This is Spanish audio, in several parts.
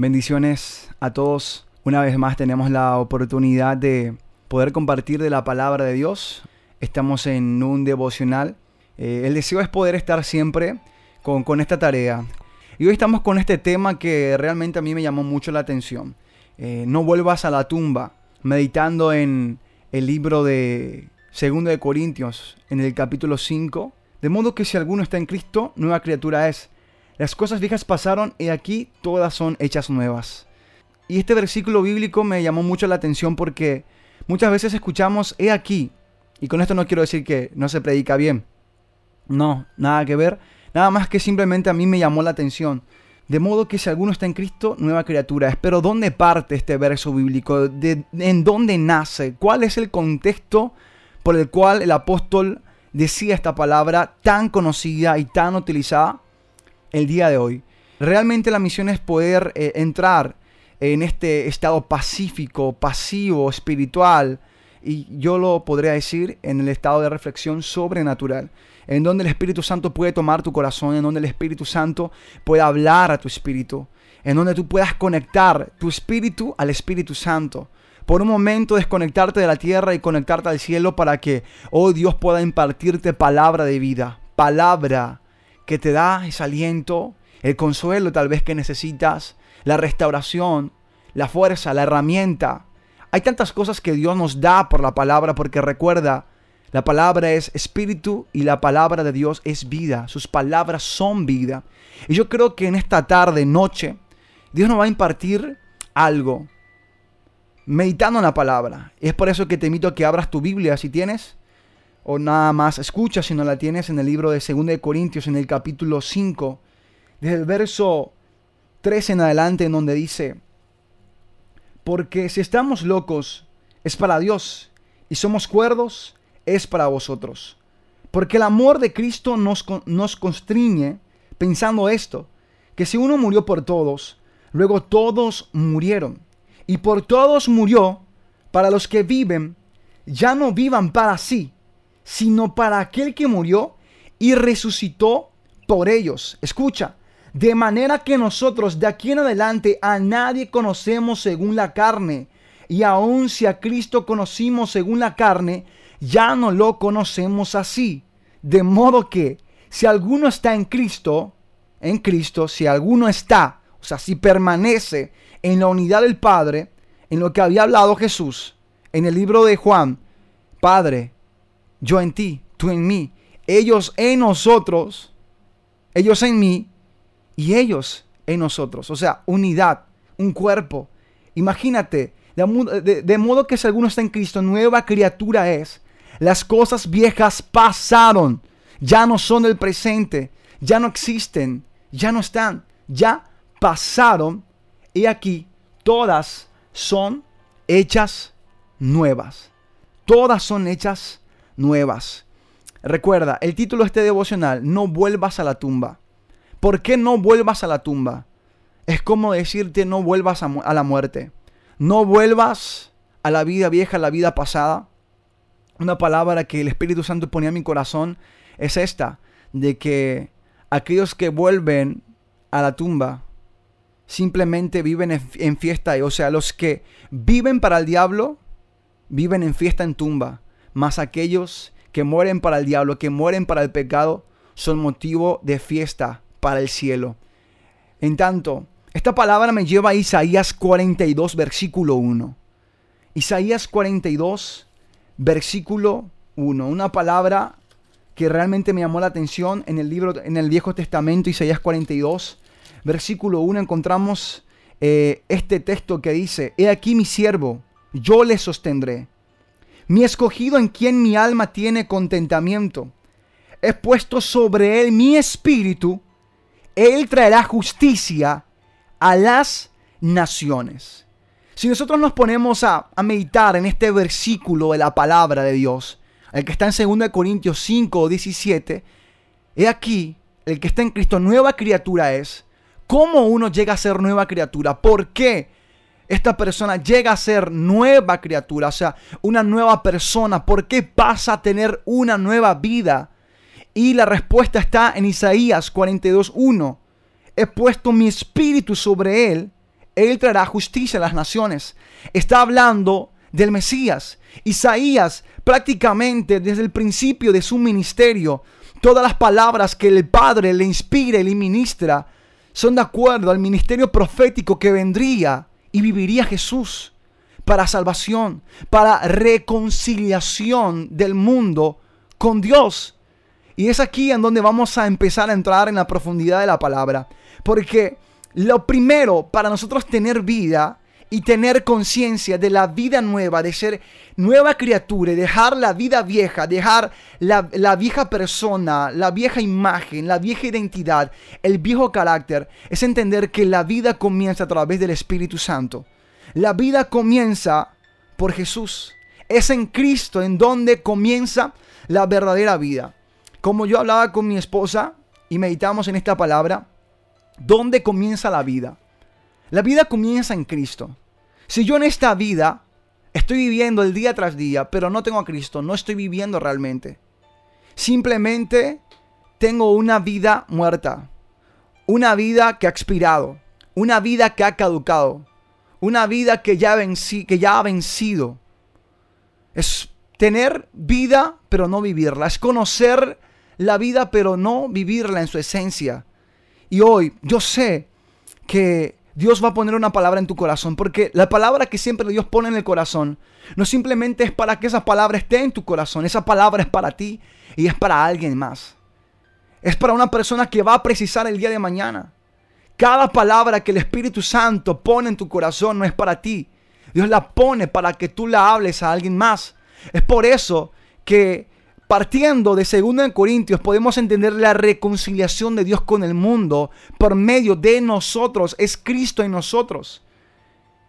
Bendiciones a todos. Una vez más tenemos la oportunidad de poder compartir de la palabra de Dios. Estamos en un devocional. Eh, el deseo es poder estar siempre con, con, esta tarea. Y hoy estamos con este tema que realmente a mí me llamó mucho la atención. Eh, no vuelvas a la tumba. Meditando en el libro de 2 de Corintios, en el capítulo 5. De modo que si alguno está en Cristo, nueva criatura es las cosas viejas pasaron y aquí todas son hechas nuevas. Y este versículo bíblico me llamó mucho la atención porque muchas veces escuchamos, he aquí, y con esto no quiero decir que no se predica bien. No, nada que ver. Nada más que simplemente a mí me llamó la atención. De modo que si alguno está en Cristo, nueva criatura. Pero ¿dónde parte este verso bíblico? ¿De, ¿En dónde nace? ¿Cuál es el contexto por el cual el apóstol decía esta palabra tan conocida y tan utilizada? El día de hoy. Realmente la misión es poder eh, entrar en este estado pacífico, pasivo, espiritual, y yo lo podría decir en el estado de reflexión sobrenatural, en donde el Espíritu Santo puede tomar tu corazón, en donde el Espíritu Santo puede hablar a tu espíritu, en donde tú puedas conectar tu espíritu al Espíritu Santo. Por un momento desconectarte de la tierra y conectarte al cielo para que, oh Dios, pueda impartirte palabra de vida, palabra que te da ese aliento, el consuelo tal vez que necesitas, la restauración, la fuerza, la herramienta. Hay tantas cosas que Dios nos da por la palabra porque recuerda, la palabra es espíritu y la palabra de Dios es vida. Sus palabras son vida. Y yo creo que en esta tarde, noche, Dios nos va a impartir algo. Meditando en la palabra. Es por eso que te invito a que abras tu Biblia si tienes o nada más escucha si no la tienes en el libro de 2 de Corintios en el capítulo 5, desde el verso 3 en adelante en donde dice, porque si estamos locos es para Dios y somos cuerdos es para vosotros. Porque el amor de Cristo nos, nos constriñe pensando esto, que si uno murió por todos, luego todos murieron. Y por todos murió para los que viven, ya no vivan para sí, sino para aquel que murió y resucitó por ellos. Escucha, de manera que nosotros de aquí en adelante a nadie conocemos según la carne, y aun si a Cristo conocimos según la carne, ya no lo conocemos así. De modo que si alguno está en Cristo, en Cristo, si alguno está, o sea, si permanece en la unidad del Padre, en lo que había hablado Jesús en el libro de Juan, Padre, yo en ti, tú en mí, ellos en nosotros, ellos en mí y ellos en nosotros. O sea, unidad, un cuerpo. Imagínate, de, modo que si alguno está en Cristo, nueva criatura es. Las cosas viejas pasaron, ya no son el presente, ya no existen, ya no están, ya pasaron. Y aquí todas son hechas nuevas. Todas son hechas nuevas. Recuerda, el título de este devocional, no vuelvas a la tumba. ¿Por qué no vuelvas a la tumba? Es como decirte no vuelvas a, la muerte. No vuelvas a la vida vieja, a la vida pasada. Una palabra que el Espíritu Santo ponía en mi corazón es esta, de que aquellos que vuelven a la tumba simplemente viven en fiesta, o sea, los que viven para el diablo, viven en fiesta en tumba mas aquellos que mueren para el diablo, que mueren para el pecado, son motivo de fiesta para el cielo. En tanto, esta palabra me lleva a Isaías 42, versículo 1. Isaías 42, versículo 1. Una palabra que realmente me llamó la atención en el libro, en el Viejo Testamento, Isaías 42, versículo 1, encontramos eh, este texto que dice, He aquí mi siervo, yo le sostendré mi escogido en quien mi alma tiene contentamiento. He puesto sobre él mi espíritu. Él traerá justicia a las naciones. Si nosotros nos ponemos a, meditar en este versículo de la palabra de Dios, el que está en 2 Corintios 5, 17, he aquí, el que está en Cristo, nueva criatura es. ¿Cómo uno llega a ser nueva criatura? ¿Por qué? Esta persona llega a ser nueva criatura, o sea, una nueva persona. ¿Por qué pasa a tener una nueva vida? Y la respuesta está en Isaías 42.1. He puesto mi espíritu sobre él, Él traerá justicia a las naciones. Está hablando del Mesías. Isaías prácticamente desde el principio de su ministerio, todas las palabras que el Padre le inspira y le ministra son de acuerdo al ministerio profético que vendría y viviría Jesús para salvación, para reconciliación del mundo con Dios. Y es aquí en donde vamos a empezar a entrar en la profundidad de la palabra. Porque lo primero para nosotros tener vida y tener conciencia de la vida nueva, de ser nueva criatura, dejar la vida vieja, dejar la, la, vieja persona, la vieja imagen, la vieja identidad, el viejo carácter, es entender que la vida comienza a través del Espíritu Santo. La vida comienza por Jesús. Es en Cristo en donde comienza la verdadera vida. Como yo hablaba con mi esposa y meditamos en esta palabra, ¿dónde comienza la vida? La vida comienza en Cristo. Si yo en esta vida estoy viviendo el día tras día, pero no tengo a Cristo, no estoy viviendo realmente. Simplemente tengo una vida muerta, una vida que ha expirado, una vida que ha caducado, una vida que ya, vencí, que ya ha vencido. Es tener vida, pero no vivirla. Es conocer la vida, pero no vivirla en su esencia. Y hoy yo sé que Dios va a poner una palabra en tu corazón, porque la palabra que siempre Dios pone en el corazón no simplemente es para que esa palabra esté en tu corazón, esa palabra es para ti y es para alguien más. Es para una persona que va a precisar el día de mañana. Cada palabra que el Espíritu Santo pone en tu corazón no es para ti. Dios la pone para que tú la hables a alguien más. Es por eso que Partiendo de 2 Corintios podemos entender la reconciliación de Dios con el mundo por medio de nosotros. Es Cristo en nosotros.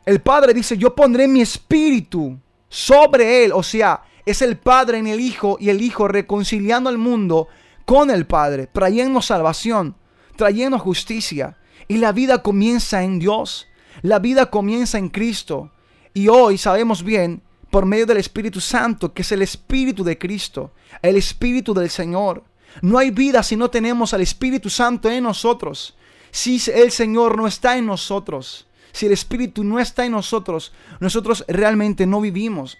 El Padre dice, yo pondré mi espíritu sobre él. O sea, es el Padre en el Hijo y el Hijo reconciliando al mundo con el Padre, trayendo salvación, trayendo justicia. Y la vida comienza en Dios. La vida comienza en Cristo. Y hoy sabemos bien por medio del Espíritu Santo, que es el Espíritu de Cristo, el Espíritu del Señor. No hay vida si no tenemos al Espíritu Santo en nosotros. Si el Señor no está en nosotros, si el Espíritu no está en nosotros, nosotros realmente no vivimos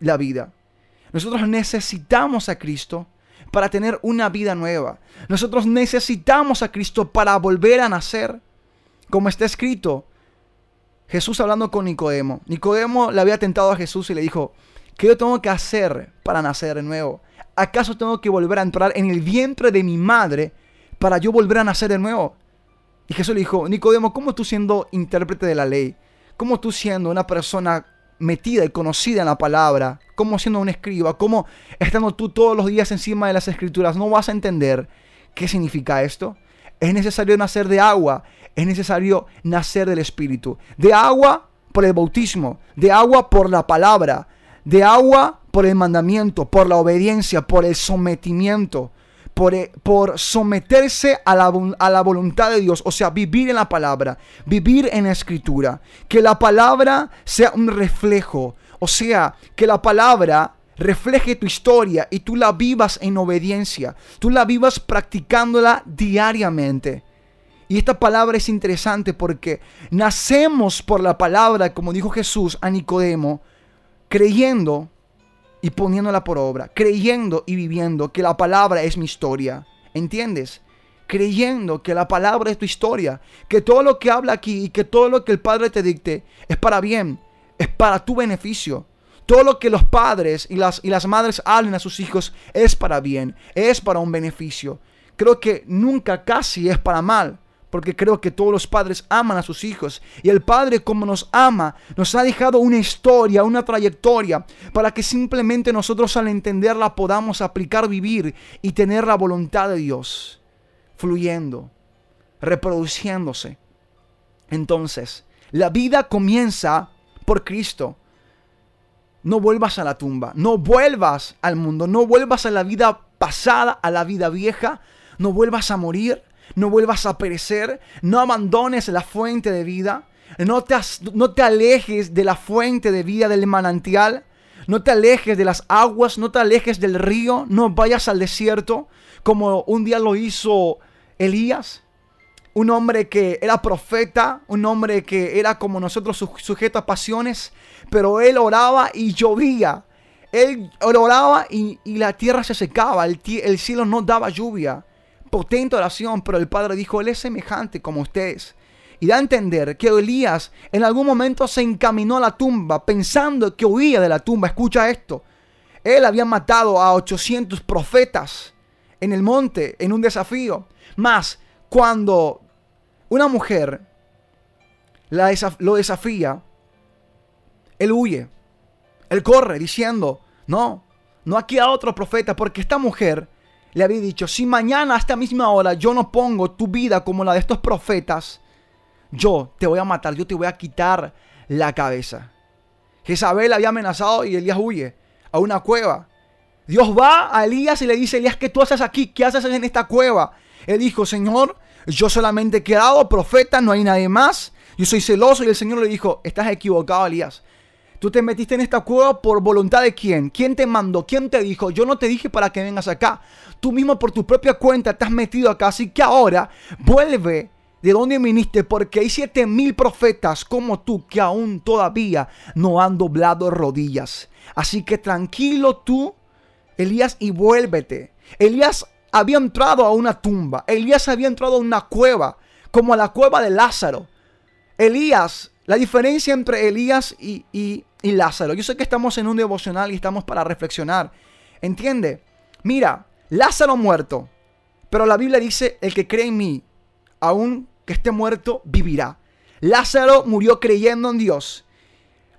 la vida. Nosotros necesitamos a Cristo para tener una vida nueva. Nosotros necesitamos a Cristo para volver a nacer. Como está escrito, Jesús hablando con Nicodemo. Nicodemo le había tentado a Jesús y le dijo, ¿qué yo tengo que hacer para nacer de nuevo? ¿Acaso tengo que volver a entrar en el vientre de mi madre para yo volver a nacer de nuevo? Y Jesús le dijo, Nicodemo, ¿cómo tú siendo intérprete de la ley? ¿Cómo tú siendo una persona metida y conocida en la palabra? ¿Cómo siendo un escriba? ¿Cómo estando tú todos los días encima de las escrituras? ¿No vas a entender qué significa esto? Es necesario nacer de agua es necesario nacer del Espíritu. De agua por el bautismo, de agua por la palabra, de agua por el mandamiento, por la obediencia, por el sometimiento, por, eh, someterse a la, voluntad de Dios, o sea, vivir en la palabra, vivir en la escritura. Que la palabra sea un reflejo, o sea, que la palabra refleje tu historia y tú la vivas en obediencia, tú la vivas practicándola diariamente. Y esta palabra es interesante porque nacemos por la palabra, como dijo Jesús a Nicodemo, creyendo y poniéndola por obra, creyendo y viviendo que la palabra es mi historia. ¿Entiendes? Creyendo que la palabra es tu historia, que todo lo que habla aquí y que todo lo que el Padre te dicte es para bien, es para tu beneficio. Todo lo que los padres y las, y las madres hablen a sus hijos es para bien, es para un beneficio. Creo que nunca casi es para mal porque creo que todos los padres aman a sus hijos. Y el Padre como nos ama, nos ha dejado una historia, una trayectoria, para que simplemente nosotros al entenderla podamos aplicar, vivir y tener la voluntad de Dios fluyendo, reproduciéndose. Entonces, la vida comienza por Cristo. No vuelvas a la tumba, no vuelvas al mundo, no vuelvas a la vida pasada, a la vida vieja, no vuelvas a morir no vuelvas a perecer, no abandones la fuente de vida, no te, no te alejes de la fuente de vida del manantial, no te alejes de las aguas, no te alejes del río, no vayas al desierto como un día lo hizo Elías. un hombre que era profeta, un hombre que era como nosotros sujeto a pasiones, pero él oraba y llovía. Él oraba y, la tierra se secaba, el, el cielo no daba lluvia. Potente oración, pero el Padre dijo, Él es semejante como ustedes. Y da a entender que Elías en algún momento se encaminó a la tumba pensando que huía de la tumba. Escucha esto. Él había matado a 800 profetas en el monte en un desafío. Más cuando una mujer lo desafía, él huye. Él corre diciendo, no, no aquí a otro profeta, porque esta mujer le había dicho, si mañana a esta misma hora yo no pongo tu vida como la de estos profetas, yo te voy a matar, yo te voy a quitar la cabeza. Jezabel había amenazado y Elías huye a una cueva. Dios va a Elías y le dice, Elías, ¿qué tú haces aquí? ¿Qué haces en esta cueva? Él dijo, Señor, yo solamente he quedado profeta, no hay nadie más. Yo soy celoso y el Señor le dijo, estás equivocado, Elías. Tú te metiste en esta cueva por voluntad de quién? ¿Quién te mandó? ¿Quién te dijo? Yo no te dije para que vengas acá. Tú mismo por tu propia cuenta te has metido acá. Así que ahora vuelve de donde viniste porque hay siete mil profetas como tú que aún todavía no han doblado rodillas. Así que tranquilo tú, Elías, y vuélvete. Elías había entrado a una tumba. Elías había entrado a una cueva, como a la cueva de Lázaro. Elías, la diferencia entre Elías y, y, Lázaro. Yo sé que estamos en un devocional y estamos para reflexionar. ¿Entiende? Mira, Lázaro muerto. Pero la Biblia dice, el que cree en mí, aun que esté muerto, vivirá. Lázaro murió creyendo en Dios.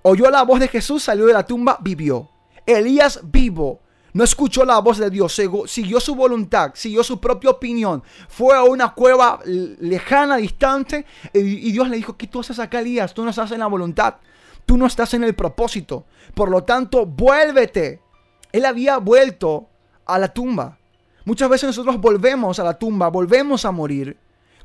Oyó la voz de Jesús, salió de la tumba, vivió. Elías vivo. No escuchó la voz de Dios, siguió su voluntad, siguió su propia opinión. Fue a una cueva lejana, distante, y Dios le dijo, ¿qué tú haces acá, Elías? Tú no estás en la voluntad. Tú no estás en el propósito. Por lo tanto, vuélvete. Él había vuelto a la tumba. Muchas veces nosotros volvemos a la tumba, volvemos a morir.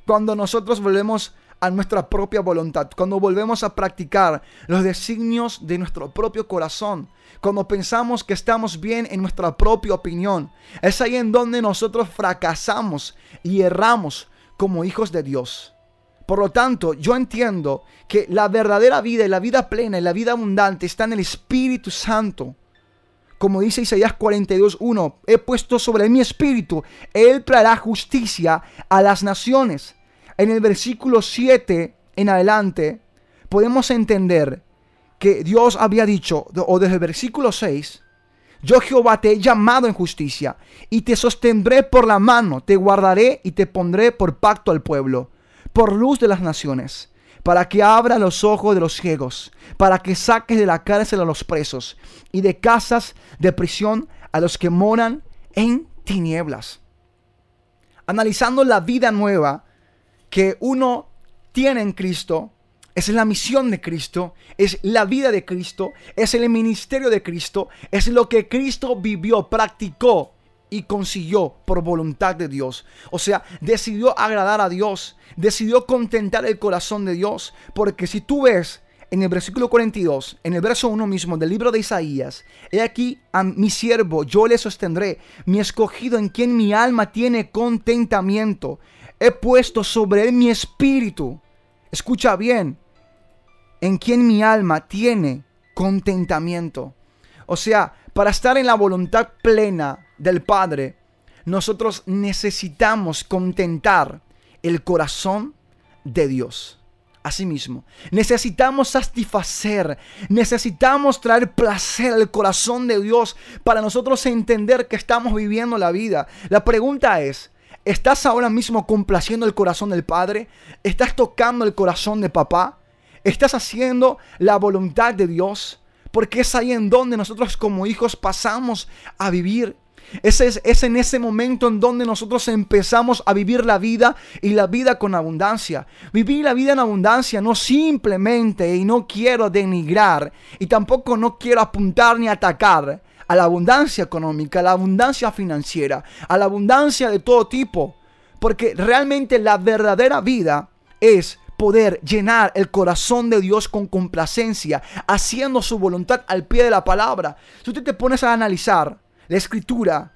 Cuando nosotros volvemos a nuestra propia voluntad, cuando volvemos a practicar los designios de nuestro propio corazón, cuando pensamos que estamos bien en nuestra propia opinión, es ahí en donde nosotros fracasamos y erramos como hijos de Dios. Por lo tanto, yo entiendo que la verdadera vida y la vida plena y la vida abundante está en el Espíritu Santo. Como dice Isaías 42.1, he puesto sobre mi espíritu, Él traerá justicia a las naciones. En el versículo 7 en adelante, podemos entender que Dios había dicho, o desde el versículo 6, yo Jehová te he llamado en justicia y te sostendré por la mano, te guardaré y te pondré por pacto al pueblo por luz de las naciones, para que abra los ojos de los ciegos, para que saques de la cárcel a los presos y de casas de prisión a los que moran en tinieblas. Analizando la vida nueva que uno tiene en Cristo, es la misión de Cristo, es la vida de Cristo, es el ministerio de Cristo, es lo que Cristo vivió, practicó y consiguió por voluntad de Dios. O sea, decidió agradar a Dios, decidió contentar el corazón de Dios. Porque si tú ves en el versículo 42, en el verso 1 mismo del libro de Isaías, he aquí a mi siervo, yo le sostendré, mi escogido en quien mi alma tiene contentamiento. He puesto sobre él mi espíritu. Escucha bien, en quien mi alma tiene contentamiento. O sea, para estar en la voluntad plena del Padre, nosotros necesitamos contentar el corazón de Dios. Asimismo, necesitamos satisfacer, necesitamos traer placer al corazón de Dios para nosotros entender que estamos viviendo la vida. La pregunta es, ¿estás ahora mismo complaciendo el corazón del Padre? ¿Estás tocando el corazón de papá? ¿Estás haciendo la voluntad de Dios? Porque es ahí en donde nosotros como hijos pasamos a vivir es, es en ese momento en donde nosotros empezamos a vivir la vida y la vida con abundancia. Vivir la vida en abundancia no simplemente, y no quiero denigrar, y tampoco no quiero apuntar ni atacar a la abundancia económica, a la abundancia financiera, a la abundancia de todo tipo. Porque realmente la verdadera vida es poder llenar el corazón de Dios con complacencia, haciendo su voluntad al pie de la palabra. Si tú te pones a analizar la escritura,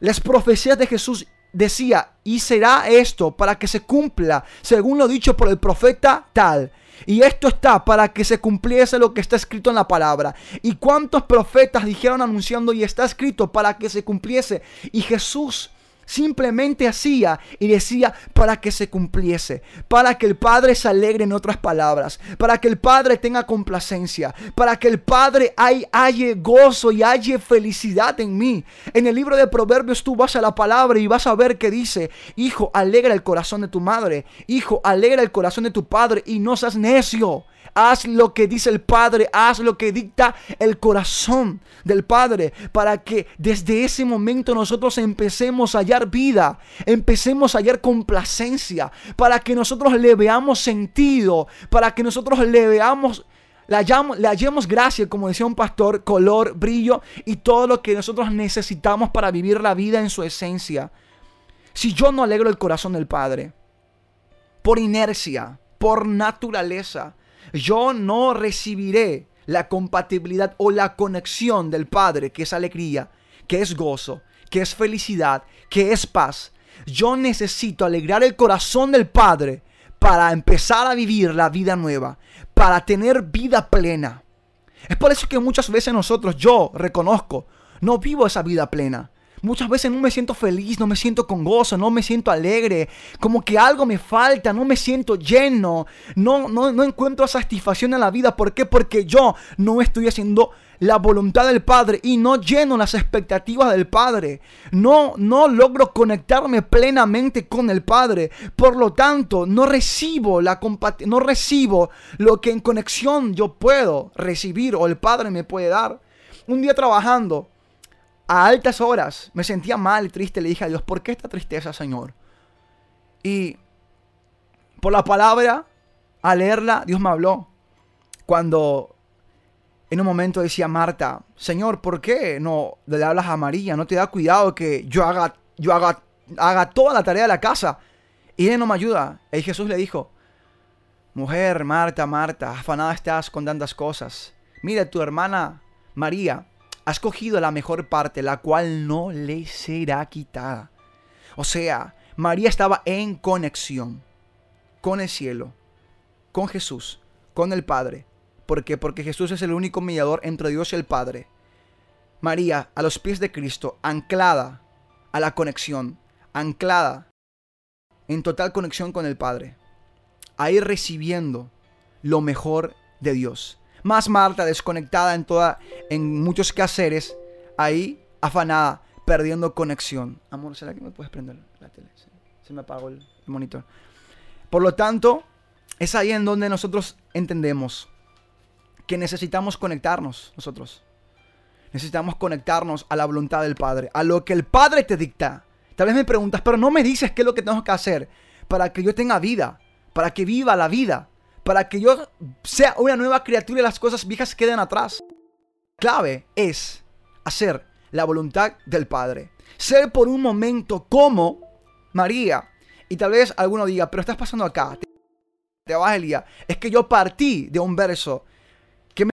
las profecías de Jesús decía, y será esto para que se cumpla, según lo dicho por el profeta tal. Y esto está para que se cumpliese lo que está escrito en la palabra. ¿Y cuántos profetas dijeron anunciando y está escrito para que se cumpliese? Y Jesús simplemente hacía y decía para que se cumpliese, para que el Padre se alegre en otras palabras, para que el Padre tenga complacencia, para que el Padre haya gozo y haya felicidad en mí. En el libro de Proverbios tú vas a la palabra y vas a ver que dice, hijo, alegra el corazón de tu madre, hijo, alegra el corazón de tu padre y no seas necio. Haz lo que dice el Padre, haz lo que dicta el corazón del Padre, para que desde ese momento nosotros empecemos a hallar vida, empecemos a hallar complacencia, para que nosotros le veamos sentido, para que nosotros le veamos le, hallamos, le hallemos gracia, como decía un pastor, color, brillo y todo lo que nosotros necesitamos para vivir la vida en su esencia. Si yo no alegro el corazón del Padre, por inercia, por naturaleza, yo no recibiré la compatibilidad o la conexión del Padre, que es alegría, que es gozo, que es felicidad, que es paz. Yo necesito alegrar el corazón del Padre para empezar a vivir la vida nueva, para tener vida plena. Es por eso que muchas veces nosotros, yo reconozco, no vivo esa vida plena. Muchas veces no me siento feliz, no me siento con gozo, no me siento alegre, como que algo me falta, no me siento lleno, no, no, no encuentro satisfacción en la vida. ¿Por qué? Porque yo no estoy haciendo la voluntad del Padre y no lleno las expectativas del Padre. No, no logro conectarme plenamente con el Padre. Por lo tanto, no recibo la no recibo lo que en conexión yo puedo recibir o el Padre me puede dar. Un día trabajando, a altas horas me sentía mal y triste. Le dije a Dios, ¿por qué esta tristeza, Señor? Y por la palabra, al leerla, Dios me habló. Cuando en un momento decía Marta, Señor, ¿por qué no le hablas a María? ¿No te da cuidado que yo haga, yo haga, haga toda la tarea de la casa? Y ella no me ayuda. Y Jesús le dijo, Mujer, Marta, Marta, afanada estás con tantas cosas. Mira, tu hermana María Has cogido la mejor parte, la cual no le será quitada. O sea, María estaba en conexión con el cielo, con Jesús, con el Padre. ¿Por qué? Porque Jesús es el único mediador entre Dios y el Padre. María, a los pies de Cristo, anclada a la conexión, anclada en total conexión con el Padre. Ahí recibiendo lo mejor de Dios. Más Marta desconectada en toda, en muchos quehaceres, ahí afanada, perdiendo conexión. Amor, ¿será que me puedes prender la tele? Se, me apagó el, monitor. Por lo tanto, es ahí en donde nosotros entendemos que necesitamos conectarnos nosotros. Necesitamos conectarnos a la voluntad del Padre, a lo que el Padre te dicta. Tal vez me preguntas, pero no me dices qué es lo que tengo que hacer para que yo tenga vida, para que viva la vida para que yo sea una nueva criatura y las cosas viejas queden atrás. Clave es hacer la voluntad del Padre. Ser por un momento como María. Y tal vez alguno diga, pero estás pasando acá. Te vas el día. Es que yo partí de un verso que me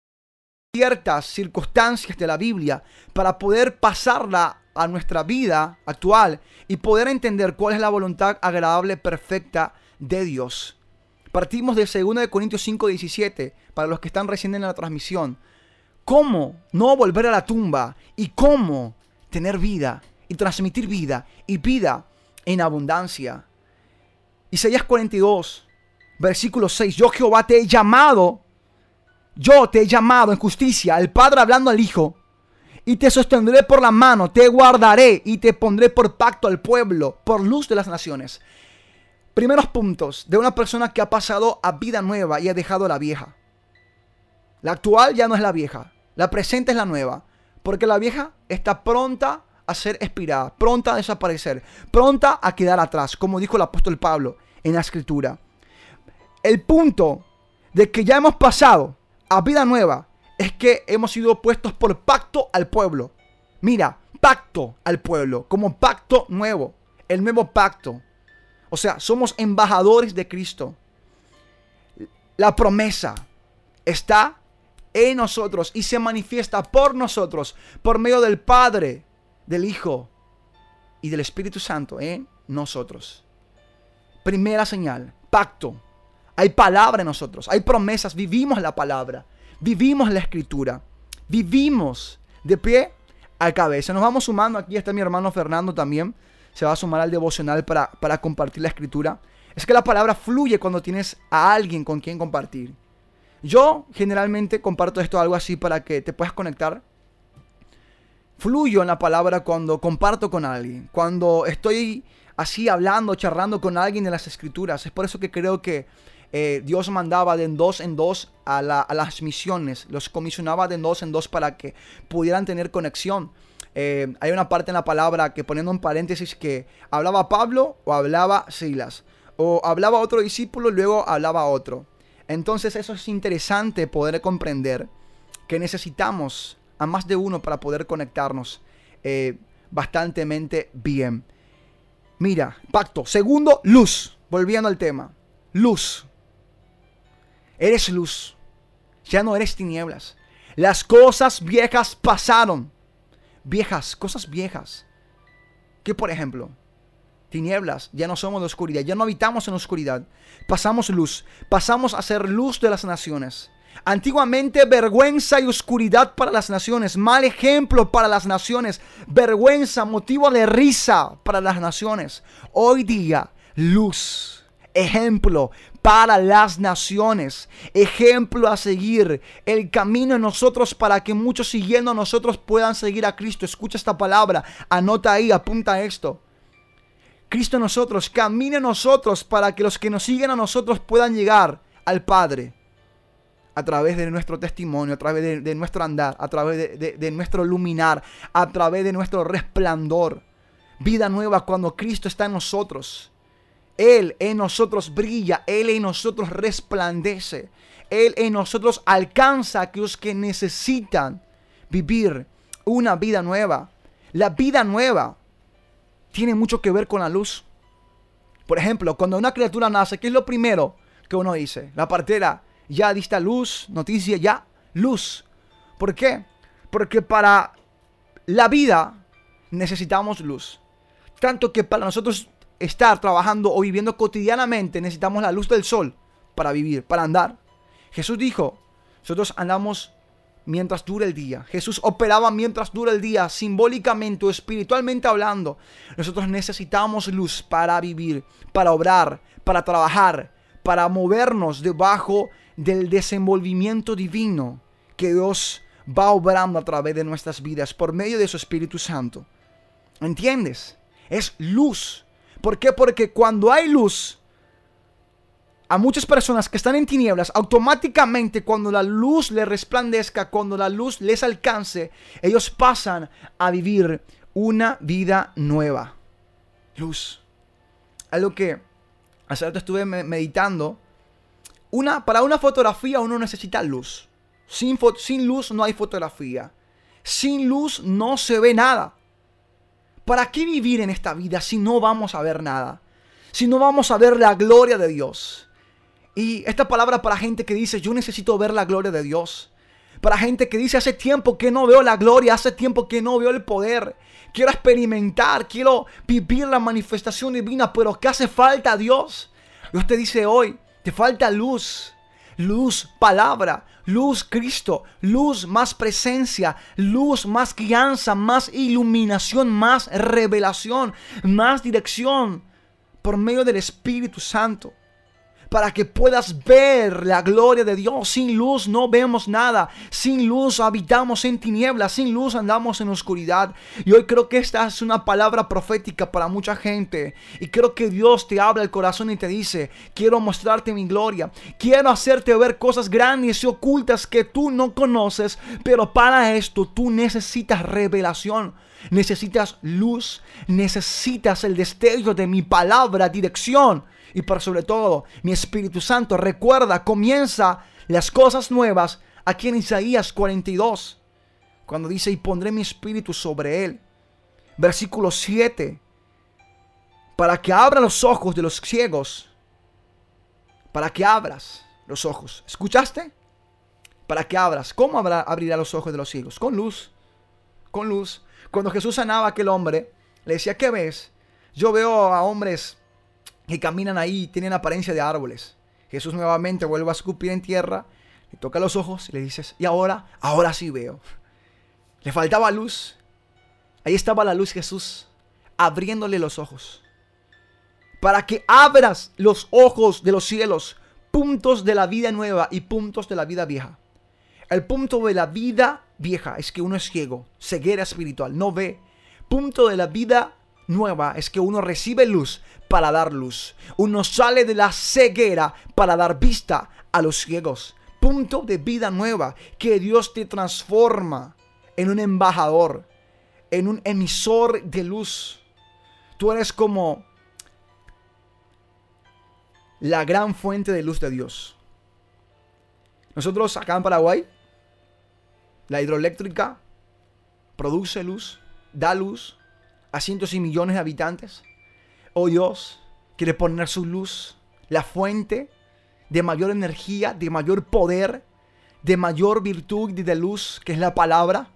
ciertas circunstancias de la Biblia para poder pasarla a nuestra vida actual y poder entender cuál es la voluntad agradable, perfecta de Dios. Partimos de 2 Corintios 5, 17, para los que están recién en la transmisión. ¿Cómo no volver a la tumba? ¿Y cómo tener vida y transmitir vida y vida en abundancia? Isaías 42, versículo 6. Yo Jehová te he llamado, yo te he llamado en justicia, el Padre hablando al Hijo, y te sostendré por la mano, te guardaré y te pondré por pacto al pueblo, por luz de las naciones. Primeros puntos de una persona que ha pasado a vida nueva y ha dejado la vieja. La actual ya no es la vieja, la presente es la nueva, porque la vieja está pronta a ser expirada, pronta a desaparecer, pronta a quedar atrás, como dijo el apóstol Pablo en la escritura. El punto de que ya hemos pasado a vida nueva es que hemos sido puestos por pacto al pueblo. Mira, pacto al pueblo, como pacto nuevo, el nuevo pacto. O sea, somos embajadores de Cristo. La promesa está en nosotros y se manifiesta por nosotros, por medio del Padre, del Hijo y del Espíritu Santo en nosotros. Primera señal, pacto. Hay palabra en nosotros, hay promesas, vivimos la palabra, vivimos la escritura, vivimos de pie a cabeza. Nos vamos sumando, aquí está mi hermano Fernando también, se va a sumar al devocional para, para compartir la escritura. Es que la palabra fluye cuando tienes a alguien con quien compartir. Yo generalmente comparto esto algo así para que te puedas conectar. Fluyo en la palabra cuando comparto con alguien, cuando estoy así hablando, charlando con alguien de las escrituras. Es por eso que creo que eh, Dios mandaba de dos en dos a, las misiones, los comisionaba de dos en dos para que pudieran tener conexión. Eh, hay una parte en la palabra que poniendo en paréntesis que hablaba Pablo o hablaba Silas, o hablaba otro discípulo y luego hablaba otro. Entonces eso es interesante poder comprender que necesitamos a más de uno para poder conectarnos eh, bastantemente bien. Mira, pacto. Segundo, luz. Volviendo al tema. Luz. Eres luz. Ya no eres tinieblas. Las cosas viejas pasaron. Viejas, cosas viejas. ¿Qué por ejemplo? tinieblas, ya no somos de oscuridad, ya no habitamos en oscuridad, pasamos luz, pasamos a ser luz de las naciones. Antiguamente vergüenza y oscuridad para las naciones, mal ejemplo para las naciones, vergüenza, motivo de risa para las naciones. Hoy día, luz, ejemplo para las naciones, ejemplo a seguir, el camino en nosotros para que muchos siguiendo a nosotros puedan seguir a Cristo. Escucha esta palabra, anota ahí, apunta esto. Cristo en nosotros, camine en nosotros para que los que nos siguen a nosotros puedan llegar al Padre a través de nuestro testimonio, a través de, nuestro andar, a través de, de nuestro luminar, a través de nuestro resplandor. Vida nueva cuando Cristo está en nosotros. Él en nosotros brilla, Él en nosotros resplandece, Él en nosotros alcanza a aquellos que necesitan vivir una vida nueva. La vida nueva tiene mucho que ver con la luz. Por ejemplo, cuando una criatura nace, ¿qué es lo primero que uno dice? La partera, ya dista luz, noticia, ya, luz. ¿Por qué? Porque para la vida necesitamos luz. Tanto que para nosotros estar trabajando o viviendo cotidianamente necesitamos la luz del sol para vivir, para andar. Jesús dijo, nosotros andamos mientras dura el día. Jesús operaba mientras dura el día, simbólicamente o espiritualmente hablando. Nosotros necesitamos luz para vivir, para obrar, para trabajar, para movernos debajo del desenvolvimiento divino que Dios va obrando a través de nuestras vidas por medio de su Espíritu Santo. ¿Entiendes? Es luz. ¿Por qué? Porque cuando hay luz, a muchas personas que están en tinieblas, automáticamente cuando la luz les resplandezca, cuando la luz les alcance, ellos pasan a vivir una vida nueva. Luz. Algo que hace rato estuve meditando. Una, para una fotografía uno necesita luz. Sin, sin luz no hay fotografía. Sin luz no se ve nada. ¿Para qué vivir en esta vida si no vamos a ver nada? Si no vamos a ver la gloria de Dios y esta palabra para gente que dice, yo necesito ver la gloria de Dios. Para gente que dice, hace tiempo que no veo la gloria, hace tiempo que no veo el poder. Quiero experimentar, quiero vivir la manifestación divina, pero ¿qué hace falta a Dios? Dios te dice hoy, te falta luz. Luz, palabra, luz, Cristo, luz, más presencia, luz, más guianza, más iluminación, más revelación, más dirección por medio del Espíritu Santo para que puedas ver la gloria de Dios. Sin luz no vemos nada. Sin luz habitamos en tinieblas. Sin luz andamos en oscuridad. Y hoy creo que esta es una palabra profética para mucha gente. Y creo que Dios te habla el corazón y te dice, quiero mostrarte mi gloria. Quiero hacerte ver cosas grandes y ocultas que tú no conoces. Pero para esto tú necesitas revelación. Necesitas luz, necesitas el destello de mi palabra, dirección y por sobre todo mi Espíritu Santo. Recuerda, comienza las cosas nuevas aquí en Isaías 42, cuando dice, y pondré mi espíritu sobre él. Versículo 7, para que abra los ojos de los ciegos, para que abras los ojos. ¿Escuchaste? Para que abras. ¿Cómo abrirá los ojos de los ciegos? Con luz. Con luz. Cuando Jesús sanaba a aquel hombre, Le decía, ¿qué ves? Yo veo a hombres que caminan ahí y tienen apariencia de árboles. Jesús nuevamente vuelve a escupir en tierra, le toca los ojos y le dices, y ahora, ahora sí veo. Le faltaba luz. Ahí estaba la luz Jesús abriéndole los ojos. Para que abras los ojos de los cielos, puntos de la vida nueva y puntos de la vida vieja. El punto de la vida vieja es que uno es ciego, ceguera espiritual, no ve. Punto de la vida nueva es que uno recibe luz para dar luz. Uno sale de la ceguera para dar vista a los ciegos. Punto de vida nueva, que Dios te transforma en un embajador, en un emisor de luz. Tú eres como la gran fuente de luz de Dios. Nosotros acá en Paraguay, la hidroeléctrica produce luz, da luz a cientos y millones de habitantes. Oh Dios quiere poner su luz, la fuente de mayor energía, de mayor poder, de mayor virtud y de luz, que es la palabra,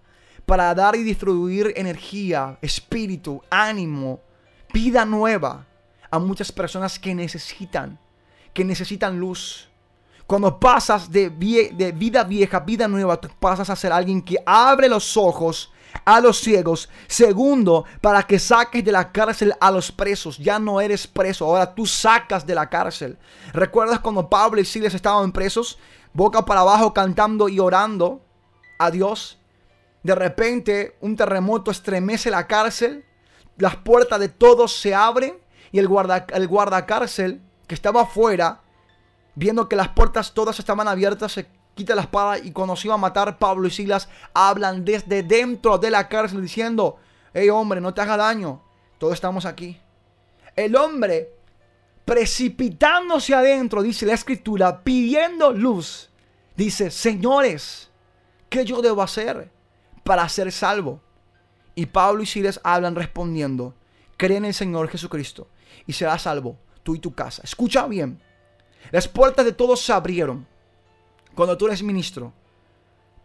para dar y distribuir energía, espíritu, ánimo, vida nueva a muchas personas que necesitan, que necesitan luz. Cuando pasas de, de vida vieja, vida nueva, tú pasas a ser alguien que abre los ojos a los ciegos. Segundo, para que saques de la cárcel a los presos. Ya no eres preso, ahora tú sacas de la cárcel. ¿Recuerdas cuando Pablo y Silas estaban presos? Boca para abajo cantando y orando a Dios. De repente un terremoto estremece la cárcel. Las puertas de todos se abren. Y el, guarda, el guardacárcel que estaba afuera, viendo que las puertas todas estaban abiertas, se quita la espada y cuando se iba a matar Pablo y Silas hablan desde dentro de la cárcel diciendo, hey hombre, no te haga daño, todos estamos aquí. El hombre precipitándose adentro, dice la escritura, pidiendo luz, dice, señores, ¿qué yo debo hacer para ser salvo? Y Pablo y Silas hablan respondiendo, cree en el Señor Jesucristo y serás salvo tú y tu casa. Escucha bien, las puertas de todos se abrieron cuando tú eres ministro,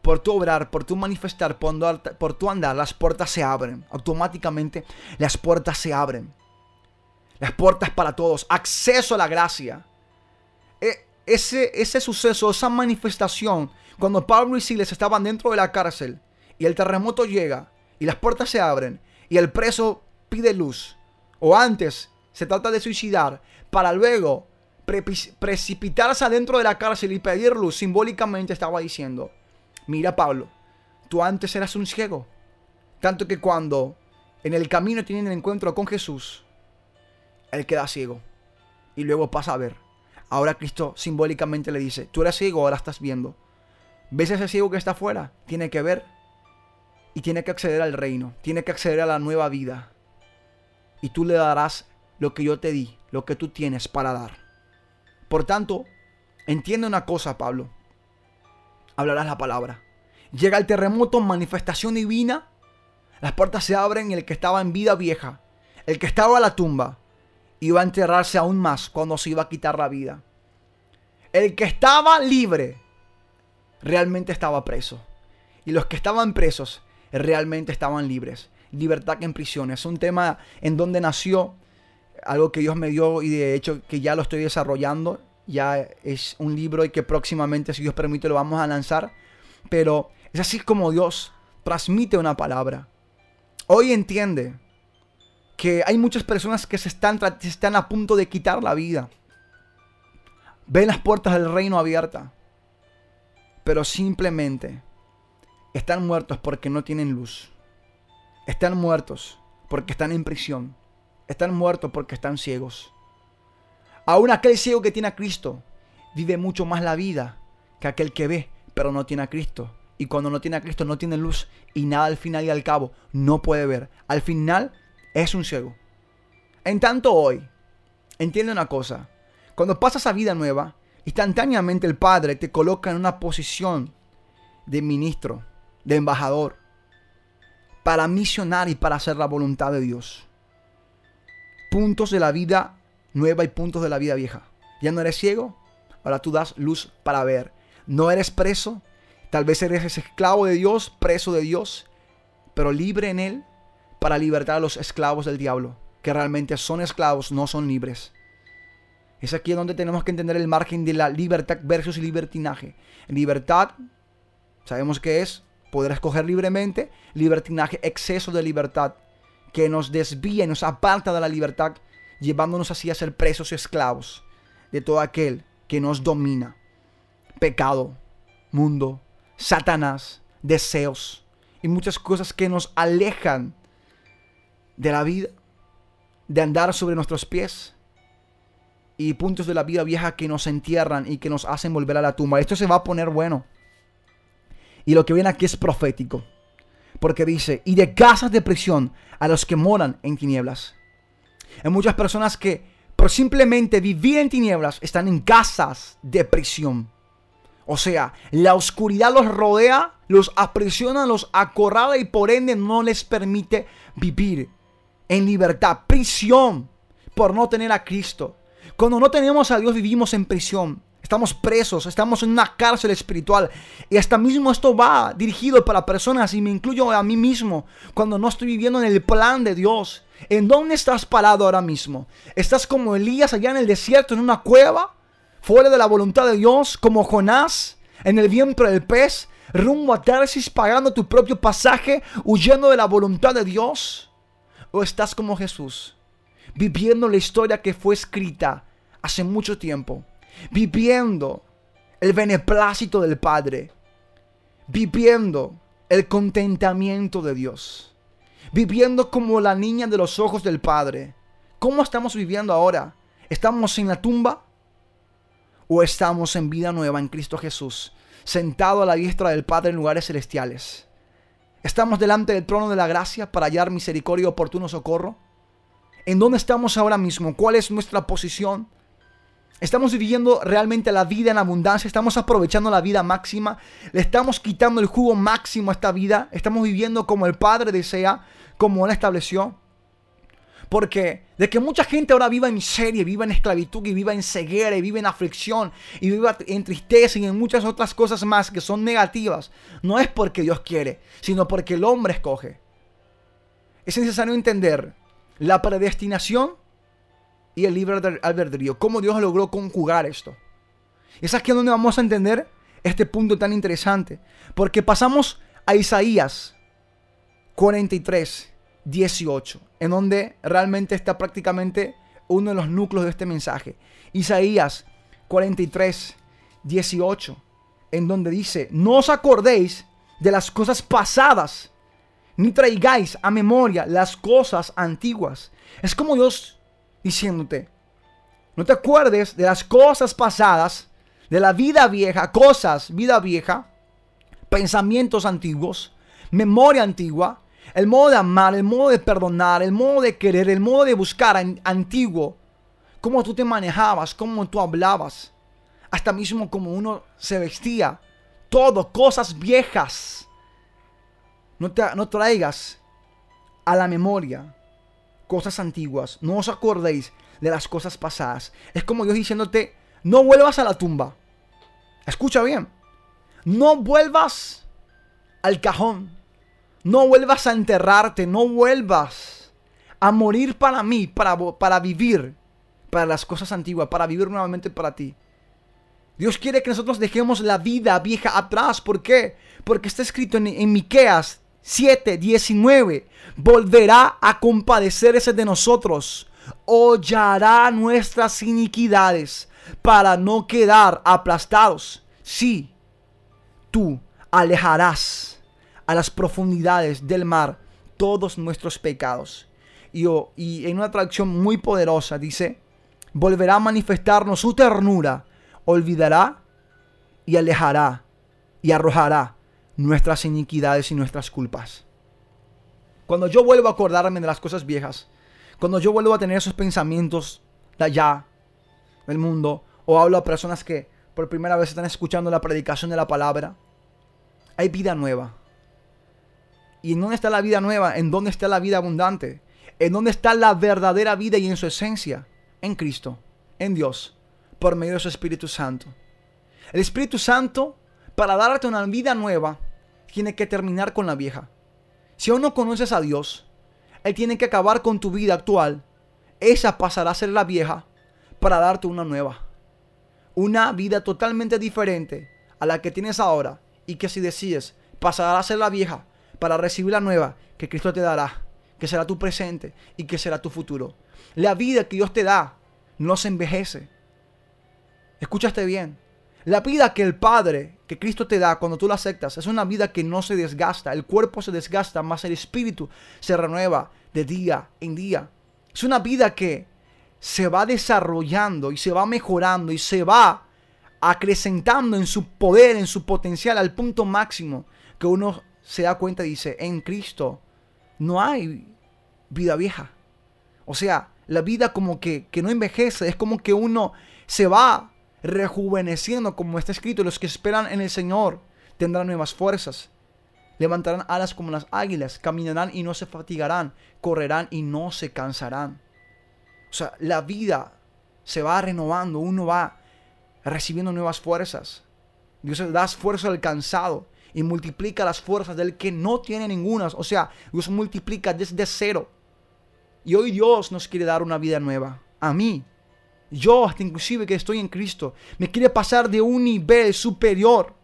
por tu obrar, por tu manifestar, por, tu andar, las puertas se abren. Automáticamente las puertas se abren. Las puertas para todos. Acceso a la gracia. E, ese, ese suceso, esa manifestación, cuando Pablo y Silas estaban dentro de la cárcel y el terremoto llega y las puertas se abren y el preso pide luz, o antes se trata de suicidar, para luego precipitarse adentro de la cárcel y pedir luz, simbólicamente estaba diciendo, mira Pablo, tú antes eras un ciego, tanto que cuando en el camino tienen el encuentro con Jesús, él queda ciego y luego pasa a ver. Ahora Cristo simbólicamente le dice, tú eras ciego, ahora estás viendo. ¿Ves ese ciego que está afuera? Tiene que ver y tiene que acceder al reino, tiene que acceder a la nueva vida. Y tú le darás lo que yo te di, lo que tú tienes para dar. Por tanto, entiende una cosa, Pablo. Hablarás la palabra. Llega el terremoto, manifestación divina. Las puertas se abren y el que estaba en vida vieja, el que estaba en la tumba, iba a enterrarse aún más cuando se iba a quitar la vida. El que estaba libre, realmente estaba preso. Y los que estaban presos, realmente estaban libres. Libertad que en prisión. Es un tema en donde nació algo que Dios me dio y de hecho que ya lo estoy desarrollando. Ya es un libro y que próximamente, si Dios permite, lo vamos a lanzar. Pero es así como Dios transmite una palabra. Hoy entiende que hay muchas personas que se están, están a punto de quitar la vida. Ven las puertas del reino abiertas. Pero simplemente están muertos porque no tienen luz. Están muertos porque están en prisión están muertos porque están ciegos. Aún aquel ciego que tiene a Cristo vive mucho más la vida que aquel que ve, pero no tiene a Cristo. Y cuando no tiene a Cristo no tiene luz y nada al final y al cabo no puede ver. Al final es un ciego. En tanto hoy, entiende una cosa. Cuando pasas a vida nueva, instantáneamente el Padre te coloca en una posición de ministro, de embajador, para misionar y para hacer la voluntad de Dios puntos de la vida nueva y puntos de la vida vieja. Ya no eres ciego, ahora tú das luz para ver. No eres preso, tal vez eres esclavo de Dios, preso de Dios, pero libre en Él para libertar a los esclavos del diablo, que realmente son esclavos, no son libres. Es aquí donde tenemos que entender el margen de la libertad versus libertinaje. Libertad, sabemos que es poder escoger libremente. Libertinaje, exceso de libertad, que nos desvía y nos aparta de la libertad, llevándonos así a ser presos y esclavos de todo aquel que nos domina. Pecado, mundo, Satanás, deseos y muchas cosas que nos alejan de la vida, de andar sobre nuestros pies y puntos de la vida vieja que nos entierran y que nos hacen volver a la tumba. Esto se va a poner bueno. Y lo que viene aquí es profético. Porque dice, y de casas de prisión a los que moran en tinieblas. Hay muchas personas que por simplemente vivir en tinieblas están en casas de prisión. O sea, la oscuridad los rodea, los aprisiona, los acorrala y por ende no les permite vivir en libertad. Prisión por no tener a Cristo. Cuando no tenemos a Dios vivimos en prisión. Estamos presos, estamos en una cárcel espiritual. Y hasta mismo esto va dirigido para personas, y me incluyo a mí mismo, cuando no estoy viviendo en el plan de Dios. ¿En dónde estás parado ahora mismo? ¿Estás como Elías allá en el desierto, en una cueva? ¿Fuera de la voluntad de Dios? ¿Como Jonás? ¿En el vientre del pez? ¿Rumbo a Tarsis pagando tu propio pasaje, huyendo de la voluntad de Dios? ¿O estás como Jesús, viviendo la historia que fue escrita hace mucho tiempo, viviendo el beneplácito del Padre, viviendo el contentamiento de Dios, viviendo como la niña de los ojos del Padre. ¿Cómo estamos viviendo ahora? ¿Estamos en la tumba? ¿O estamos en vida nueva en Cristo Jesús, sentado a la diestra del Padre en lugares celestiales? ¿Estamos delante del trono de la gracia para hallar misericordia y oportuno socorro? ¿En dónde estamos ahora mismo? ¿Cuál es nuestra posición? Estamos viviendo realmente la vida en abundancia, estamos aprovechando la vida máxima, le estamos quitando el jugo máximo a esta vida, estamos viviendo como el Padre desea, como Él estableció. Porque de que mucha gente ahora viva en miseria, viva en esclavitud, y viva en ceguera, y viva en aflicción, y viva en tristeza y en muchas otras cosas más que son negativas, no es porque Dios quiere, sino porque el hombre escoge. Es necesario entender la predestinación y el libre albedrío. Cómo Dios logró conjugar esto. Es aquí donde vamos a entender este punto tan interesante. Porque pasamos a Isaías 43, 18, en donde realmente está prácticamente uno de los núcleos de este mensaje. Isaías 43, 18, en donde dice, no os acordéis de las cosas pasadas, ni traigáis a memoria las cosas antiguas. Es como Dios diciéndote, no te acuerdes de las cosas pasadas, de la vida vieja, cosas, vida vieja, pensamientos antiguos, memoria antigua, el modo de amar, el modo de perdonar, el modo de querer, el modo de buscar antiguo, cómo tú te manejabas, cómo tú hablabas, hasta mismo como uno se vestía, todo, cosas viejas. No, te, no traigas a la memoria cosas antiguas, no os acordéis de las cosas pasadas. Es como Dios diciéndote, no vuelvas a la tumba. Escucha bien, no vuelvas al cajón, no vuelvas a enterrarte, no vuelvas a morir para mí, para, para vivir, para las cosas antiguas, para vivir nuevamente para ti. Dios quiere que nosotros dejemos la vida vieja atrás. ¿Por qué? Porque está escrito en, en Miqueas 7, 19. Volverá a compadecerse de nosotros. Hollará nuestras iniquidades para no quedar aplastados. Sí, tú alejarás a las profundidades del mar todos nuestros pecados. Y, y en una traducción muy poderosa dice, volverá a manifestarnos su ternura, olvidará y alejará y arrojará nuestras iniquidades y nuestras culpas. Cuando yo vuelvo a acordarme de las cosas viejas, cuando yo vuelvo a tener esos pensamientos de allá, del mundo, o hablo a personas que por primera vez están escuchando la predicación de la palabra, hay vida nueva. ¿Y en dónde está la vida nueva? ¿En dónde está la vida abundante? ¿En dónde está la verdadera vida y en su esencia? En Cristo, en Dios, por medio de su Espíritu Santo. El Espíritu Santo, para darte una vida nueva, tiene que terminar con la vieja. Si aún no conoces a Dios, Él tiene que acabar con tu vida actual. Esa pasará a ser la vieja para darte una nueva. Una vida totalmente diferente a la que tienes ahora y que si decides pasará a ser la vieja para recibir la nueva que Cristo te dará, que será tu presente y que será tu futuro. La vida que Dios te da no se envejece. Escúchate bien. La vida que el Padre, que Cristo te da cuando tú la aceptas, es una vida que no se desgasta. El cuerpo se desgasta, más el espíritu se renueva de día en día. Es una vida que se va desarrollando y se va mejorando y se va acrecentando en su poder, en su potencial, al punto máximo que uno se da cuenta y dice, en Cristo no hay vida vieja. O sea, la vida como que, que no envejece, es como que uno se va rejuveneciendo, como está escrito, los que esperan en el Señor tendrán nuevas fuerzas. Levantarán alas como las águilas, caminarán y no se fatigarán, correrán y no se cansarán. O sea, la vida se va renovando, uno va recibiendo nuevas fuerzas. Dios da esfuerzo al cansado y multiplica las fuerzas del que no tiene ninguna. O sea, Dios multiplica desde cero. Y hoy Dios nos quiere dar una vida nueva. A mí. Yo, hasta inclusive que estoy en Cristo, me quiere pasar de un nivel superior.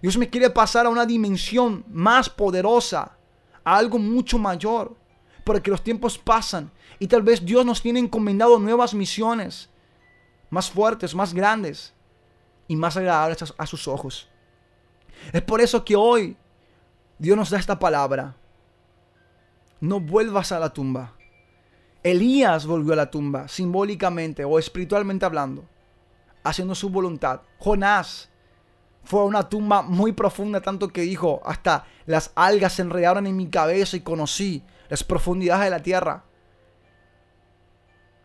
Dios me quiere pasar a una dimensión más poderosa, a algo mucho mayor. Porque los tiempos pasan y tal vez Dios nos tiene encomendado nuevas misiones, más fuertes, más grandes y más agradables a sus ojos. Es por eso que hoy Dios nos da esta palabra. No vuelvas a la tumba. Elías volvió a la tumba, simbólicamente o espiritualmente hablando, haciendo su voluntad. Jonás fue a una tumba muy profunda, tanto que dijo, hasta las algas se enredaron en mi cabeza y conocí las profundidades de la tierra.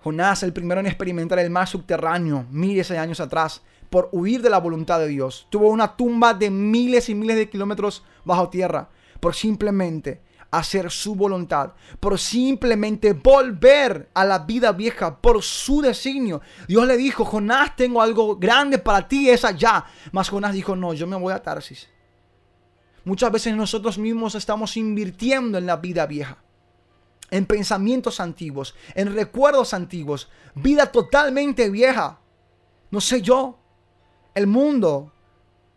Jonás, el primero en experimentar el mar subterráneo miles de años atrás, por huir de la voluntad de Dios. Tuvo una tumba de miles y miles de kilómetros bajo tierra por simplemente hacer su voluntad, por simplemente volver a la vida vieja, por su designio. Dios le dijo, Jonás, tengo algo grande para ti, es allá. Mas Jonás dijo, no, yo me voy a Tarsis. Muchas veces nosotros mismos estamos invirtiendo en la vida vieja, en pensamientos antiguos, en recuerdos antiguos, vida totalmente vieja. No sé yo, el mundo,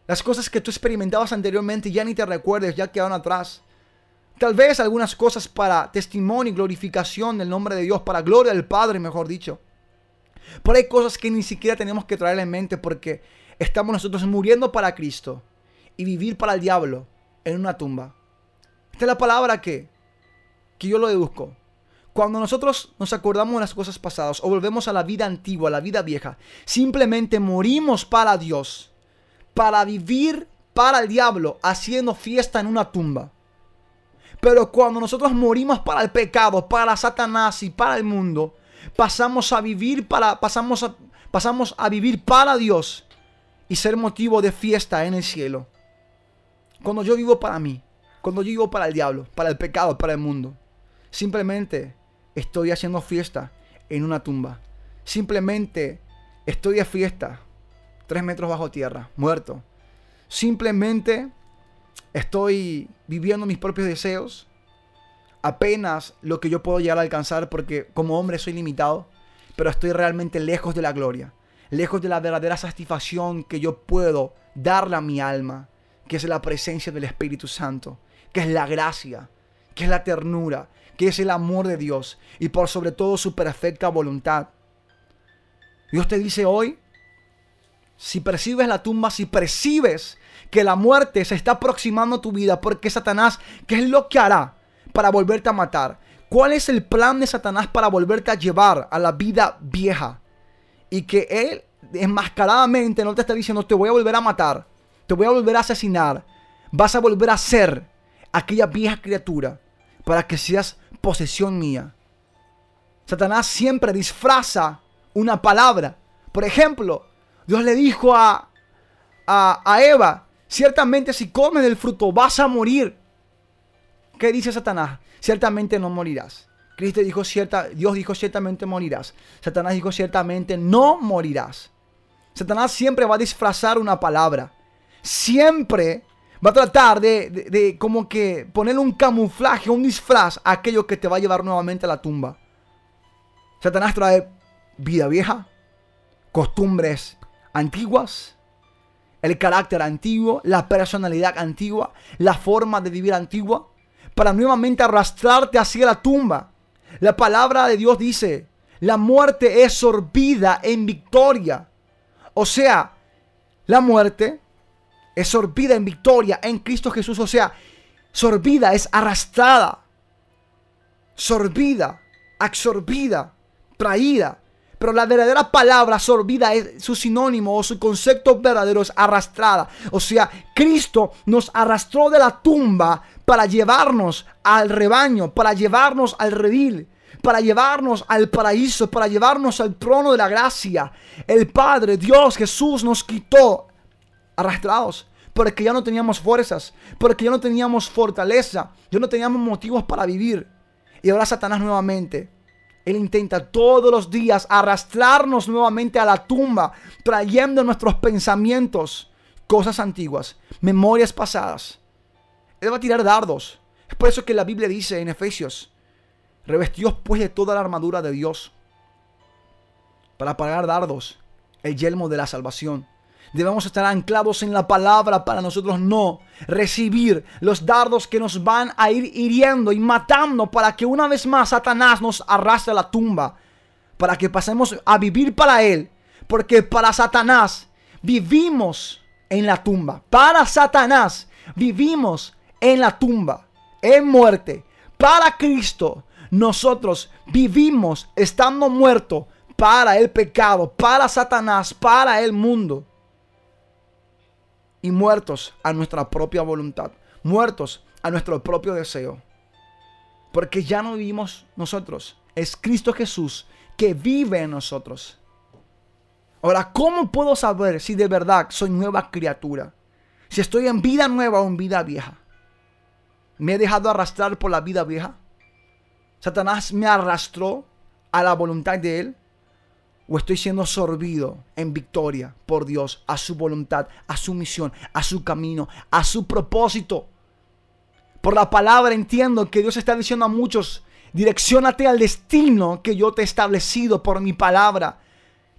las cosas que tú experimentabas anteriormente ya ni te recuerdes, ya quedaron atrás. Tal vez algunas cosas para testimonio y glorificación del nombre de Dios, para gloria del Padre, mejor dicho. Pero hay cosas que ni siquiera tenemos que traer en mente porque estamos nosotros muriendo para Cristo y vivir para el diablo en una tumba. Esta es la palabra que, que yo lo deduzco. Cuando nosotros nos acordamos de las cosas pasadas o volvemos a la vida antigua, a la vida vieja, simplemente morimos para Dios, para vivir para el diablo, haciendo fiesta en una tumba. Pero cuando nosotros morimos para el pecado, para Satanás y para el mundo, pasamos a vivir para pasamos a, pasamos a vivir para Dios y ser motivo de fiesta en el cielo. Cuando yo vivo para mí, cuando yo vivo para el diablo, para el pecado, para el mundo, simplemente estoy haciendo fiesta en una tumba. Simplemente estoy de fiesta, tres metros bajo tierra, muerto. Simplemente estoy viviendo mis propios deseos, apenas lo que yo puedo llegar a alcanzar porque como hombre soy limitado, pero estoy realmente lejos de la gloria, lejos de la verdadera satisfacción que yo puedo darle a mi alma, que es la presencia del Espíritu Santo, que es la gracia, que es la ternura, que es el amor de Dios y por sobre todo su perfecta voluntad. Dios te dice hoy, si percibes la tumba, si percibes que la muerte se está aproximando a tu vida, porque Satanás, ¿qué es lo que hará para volverte a matar? ¿Cuál es el plan de Satanás para volverte a llevar a la vida vieja? Y que él enmascaradamente no te está diciendo, te voy a volver a matar, te voy a volver a asesinar, vas a volver a ser aquella vieja criatura para que seas posesión mía. Satanás siempre disfraza una palabra. Por ejemplo, Dios le dijo a, a, Eva, ciertamente si comes del fruto vas a morir. ¿Qué dice Satanás? Ciertamente no morirás. Cristo dijo cierta, Dios dijo ciertamente morirás. Satanás dijo ciertamente no morirás. Satanás siempre va a disfrazar una palabra. Siempre Va a tratar de, como que ponerle un camuflaje, un disfraz a aquello que te va a llevar nuevamente a la tumba. Satanás trae vida vieja, costumbres antiguas, el carácter antiguo, la personalidad antigua, la forma de vivir antigua, para nuevamente arrastrarte hacia la tumba. La palabra de Dios dice, la muerte es sorbida en victoria. O sea, la muerte es sorbida en victoria en Cristo Jesús. O sea, sorbida es arrastrada, sorbida, absorbida, traída. Pero la verdadera palabra sorbida es su sinónimo o su concepto verdadero es arrastrada. O sea, Cristo nos arrastró de la tumba para llevarnos al rebaño, para llevarnos al redil, para llevarnos al paraíso, para llevarnos al trono de la gracia. El Padre, Dios, Jesús nos quitó arrastrados porque ya no teníamos fuerzas, porque ya no teníamos fortaleza, ya no teníamos motivos para vivir. Y ahora Satanás nuevamente, él intenta todos los días arrastrarnos nuevamente a la tumba, trayendo nuestros pensamientos cosas antiguas, memorias pasadas. Él va a tirar dardos. Es por eso que la Biblia dice en Efesios, revestidos pues de toda la armadura de Dios, para pagar dardos, el yelmo de la salvación Debemos estar anclados en la palabra para nosotros no recibir los dardos que nos van a ir hiriendo y matando para que una vez más Satanás nos arrastre a la tumba. Para que pasemos a vivir para Él. Porque para Satanás vivimos en la tumba. Para Satanás vivimos en la tumba, en muerte. Para Cristo nosotros vivimos estando muertos para el pecado, para Satanás, para el mundo y muertos a nuestra propia voluntad, muertos a nuestro propio deseo. Porque ya no vivimos nosotros, es Cristo Jesús que vive en nosotros. Ahora, ¿cómo puedo saber si de verdad soy nueva criatura? Si estoy en vida nueva o en vida vieja. ¿Me he dejado arrastrar por la vida vieja? ¿Satanás me arrastró a la voluntad de él? O estoy siendo sorbido en victoria por Dios, a su voluntad, a su misión, a su camino, a su propósito. Por la palabra entiendo que Dios está diciendo a muchos, direccionate al destino que yo te he establecido por mi palabra.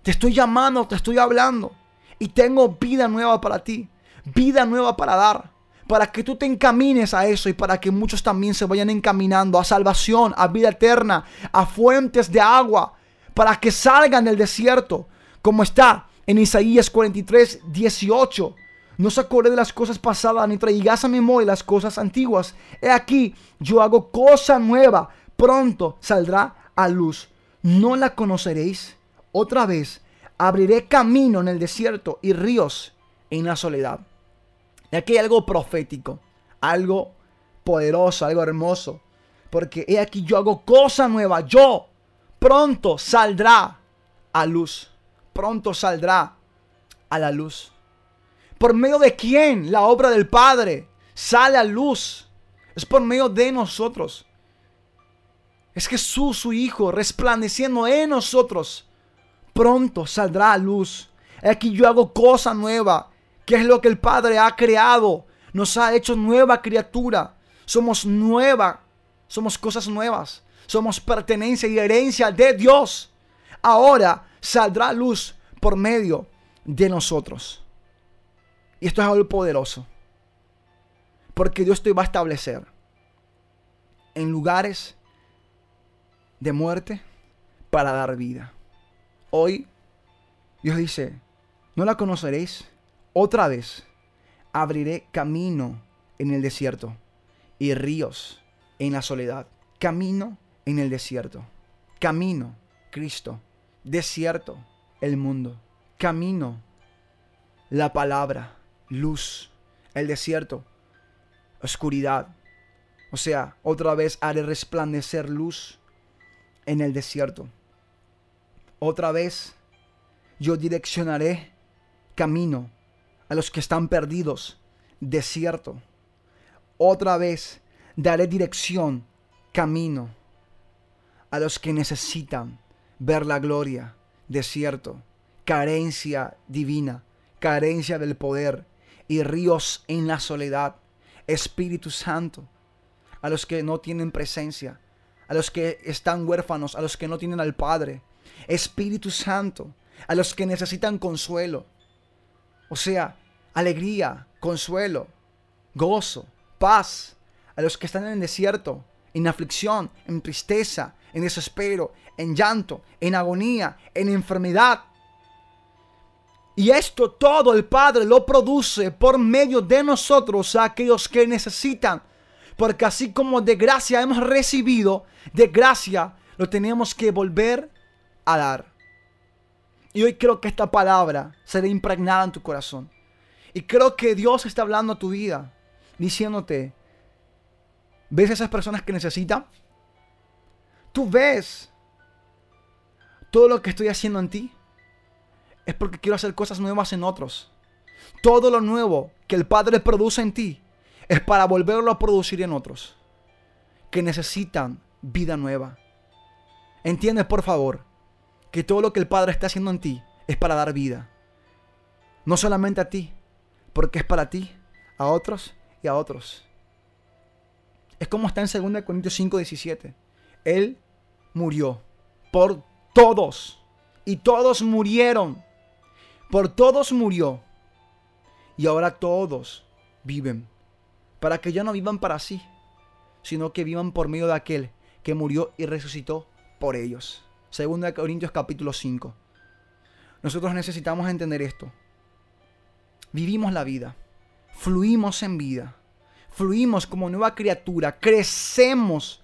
Te estoy llamando, te estoy hablando y tengo vida nueva para ti, vida nueva para dar para que tú te encamines a eso y para que muchos también se vayan encaminando a salvación, a vida eterna, a fuentes de agua, para que salgan del desierto, como está en Isaías 43, 18. No se acuerde de las cosas pasadas, ni traigas a memoria las cosas antiguas. He aquí, yo hago cosa nueva, pronto saldrá a luz. ¿No la conoceréis? Otra vez, abriré camino en el desierto y ríos en la soledad. Y aquí hay algo profético, algo poderoso, algo hermoso. Porque he aquí, yo hago cosa nueva, yo pronto saldrá a luz. Pronto saldrá a la luz. ¿Por medio de quién la obra del Padre sale a luz? Es por medio de nosotros. Es Jesús, su Hijo, resplandeciendo en nosotros. Pronto saldrá a luz. Aquí yo hago cosa nueva. ¿Qué es lo que el Padre ha creado? Nos ha hecho nueva criatura. Somos nueva. Somos cosas nuevas. Somos pertenencia y herencia de Dios. Ahora saldrá luz por medio de nosotros. Y esto es algo poderoso. Porque Dios te va a establecer en lugares de muerte para dar vida. Hoy Dios dice, no la conoceréis. Otra vez abriré camino en el desierto y ríos en la soledad. Camino en el desierto. Camino, Cristo. Desierto, el mundo. Camino, la palabra, luz. El desierto, oscuridad. O sea, otra vez haré resplandecer luz en el desierto. Otra vez yo direccionaré camino a los que están perdidos, desierto. Otra vez daré dirección, camino a los que necesitan ver la gloria, desierto, carencia divina, carencia del poder. y ríos en la soledad. Espíritu Santo, a los que no tienen presencia, a los que están huérfanos, a los que no tienen al Padre. Espíritu Santo, a los que necesitan consuelo. O sea, alegría, consuelo, gozo, paz, a los que están en el desierto, en aflicción, en tristeza, en desespero, en llanto, en agonía, en enfermedad. Y esto todo el Padre lo produce por medio de nosotros a aquellos que necesitan. Porque así como de gracia hemos recibido, de gracia lo tenemos que volver a dar. Y hoy creo que esta palabra será impregnada en tu corazón. Y creo que Dios está hablando a tu vida, diciéndote, ¿ves a esas personas que necesitan? Tú ves todo lo que estoy haciendo en ti. Es porque quiero hacer cosas nuevas en otros. Todo lo nuevo que el Padre produce en ti es para volverlo a producir en otros que necesitan vida nueva. Entiendes, por favor, que todo lo que el Padre está haciendo en ti es para dar vida. No solamente a ti, porque es para ti, a otros y a otros. Es como está en 2 Corintios 5, 17. Él murió por todos. Y todos murieron. Por todos murió. Y ahora todos viven. Para que ya no vivan para sí, sino que vivan por medio de aquel que murió y resucitó por ellos. 2 Corintios capítulo 5. Nosotros necesitamos entender esto. Vivimos la vida. Fluimos en vida fluimos como nueva criatura, crecemos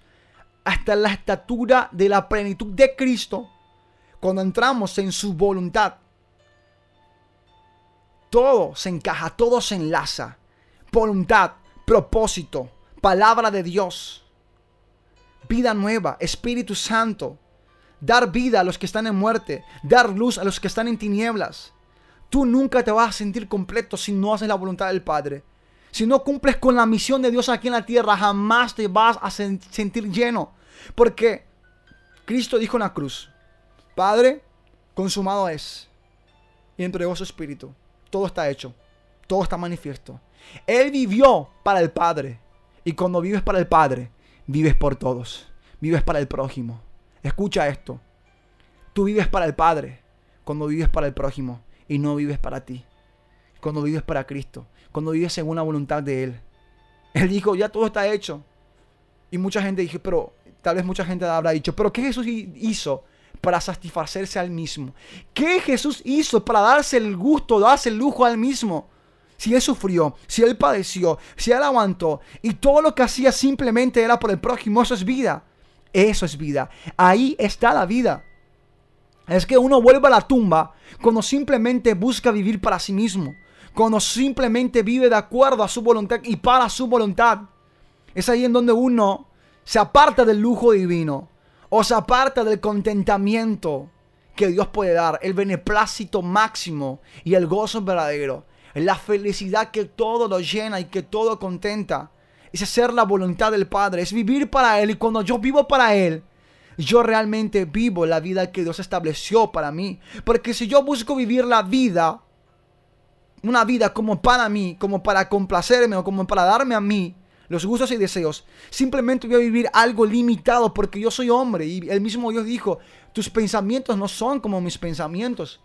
hasta la estatura de la plenitud de Cristo cuando entramos en su voluntad. Todo se encaja, todo se enlaza. Voluntad, propósito, palabra de Dios, vida nueva, Espíritu Santo, dar vida a los que están en muerte, dar luz a los que están en tinieblas. Tú nunca te vas a sentir completo si no haces la voluntad del Padre. Si no cumples con la misión de Dios aquí en la tierra, jamás te vas a sentir lleno. Porque Cristo dijo en la cruz, Padre, consumado es. Y entregó su espíritu. Todo está hecho. Todo está manifiesto. Él vivió para el Padre. Y cuando vives para el Padre, vives por todos. Vives para el prójimo. Escucha esto. Tú vives para el Padre cuando vives para el prójimo y no vives para ti. Cuando vives para Cristo cuando vives según la voluntad de Él. Él dijo, ya todo está hecho. Y mucha gente dijo, pero tal vez mucha gente habrá dicho, pero ¿qué Jesús hizo para satisfacerse al mismo? ¿Qué Jesús hizo para darse el gusto, darse el lujo al mismo? Si Él sufrió, si Él padeció, si Él aguantó y todo lo que hacía simplemente era por el prójimo, eso es vida. Eso es vida. Ahí está la vida. Es que uno vuelve a la tumba cuando simplemente busca vivir para sí mismo cuando simplemente vive de acuerdo a su voluntad y para su voluntad. Es ahí en donde uno se aparta del lujo divino o se aparta del contentamiento que Dios puede dar, el beneplácito máximo y el gozo verdadero, la felicidad que todo lo llena y que todo contenta. Es hacer la voluntad del Padre, es vivir para Él y cuando yo vivo para Él, yo realmente vivo la vida que Dios estableció para mí. Porque si yo busco vivir la vida una vida como para mí, como para complacerme o como para darme a mí los gustos y deseos, simplemente voy a vivir algo limitado porque yo soy hombre y el mismo Dios dijo, tus pensamientos no son como mis pensamientos,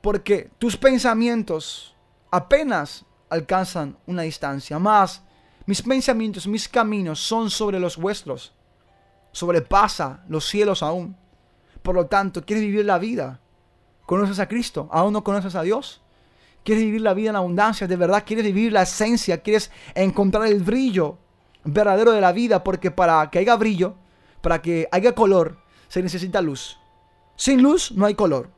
porque tus pensamientos apenas alcanzan una distancia, más mis pensamientos, mis caminos son sobre los vuestros, sobrepasa los cielos aún. Por lo tanto, ¿quieres vivir la vida? ¿Conoces a Cristo? ¿Aún no conoces a Dios? Quieres vivir la vida en abundancia, de verdad quieres vivir la esencia, quieres encontrar el brillo verdadero de la vida, porque para que haya brillo, para que haya color, se necesita luz. Sin luz no hay color.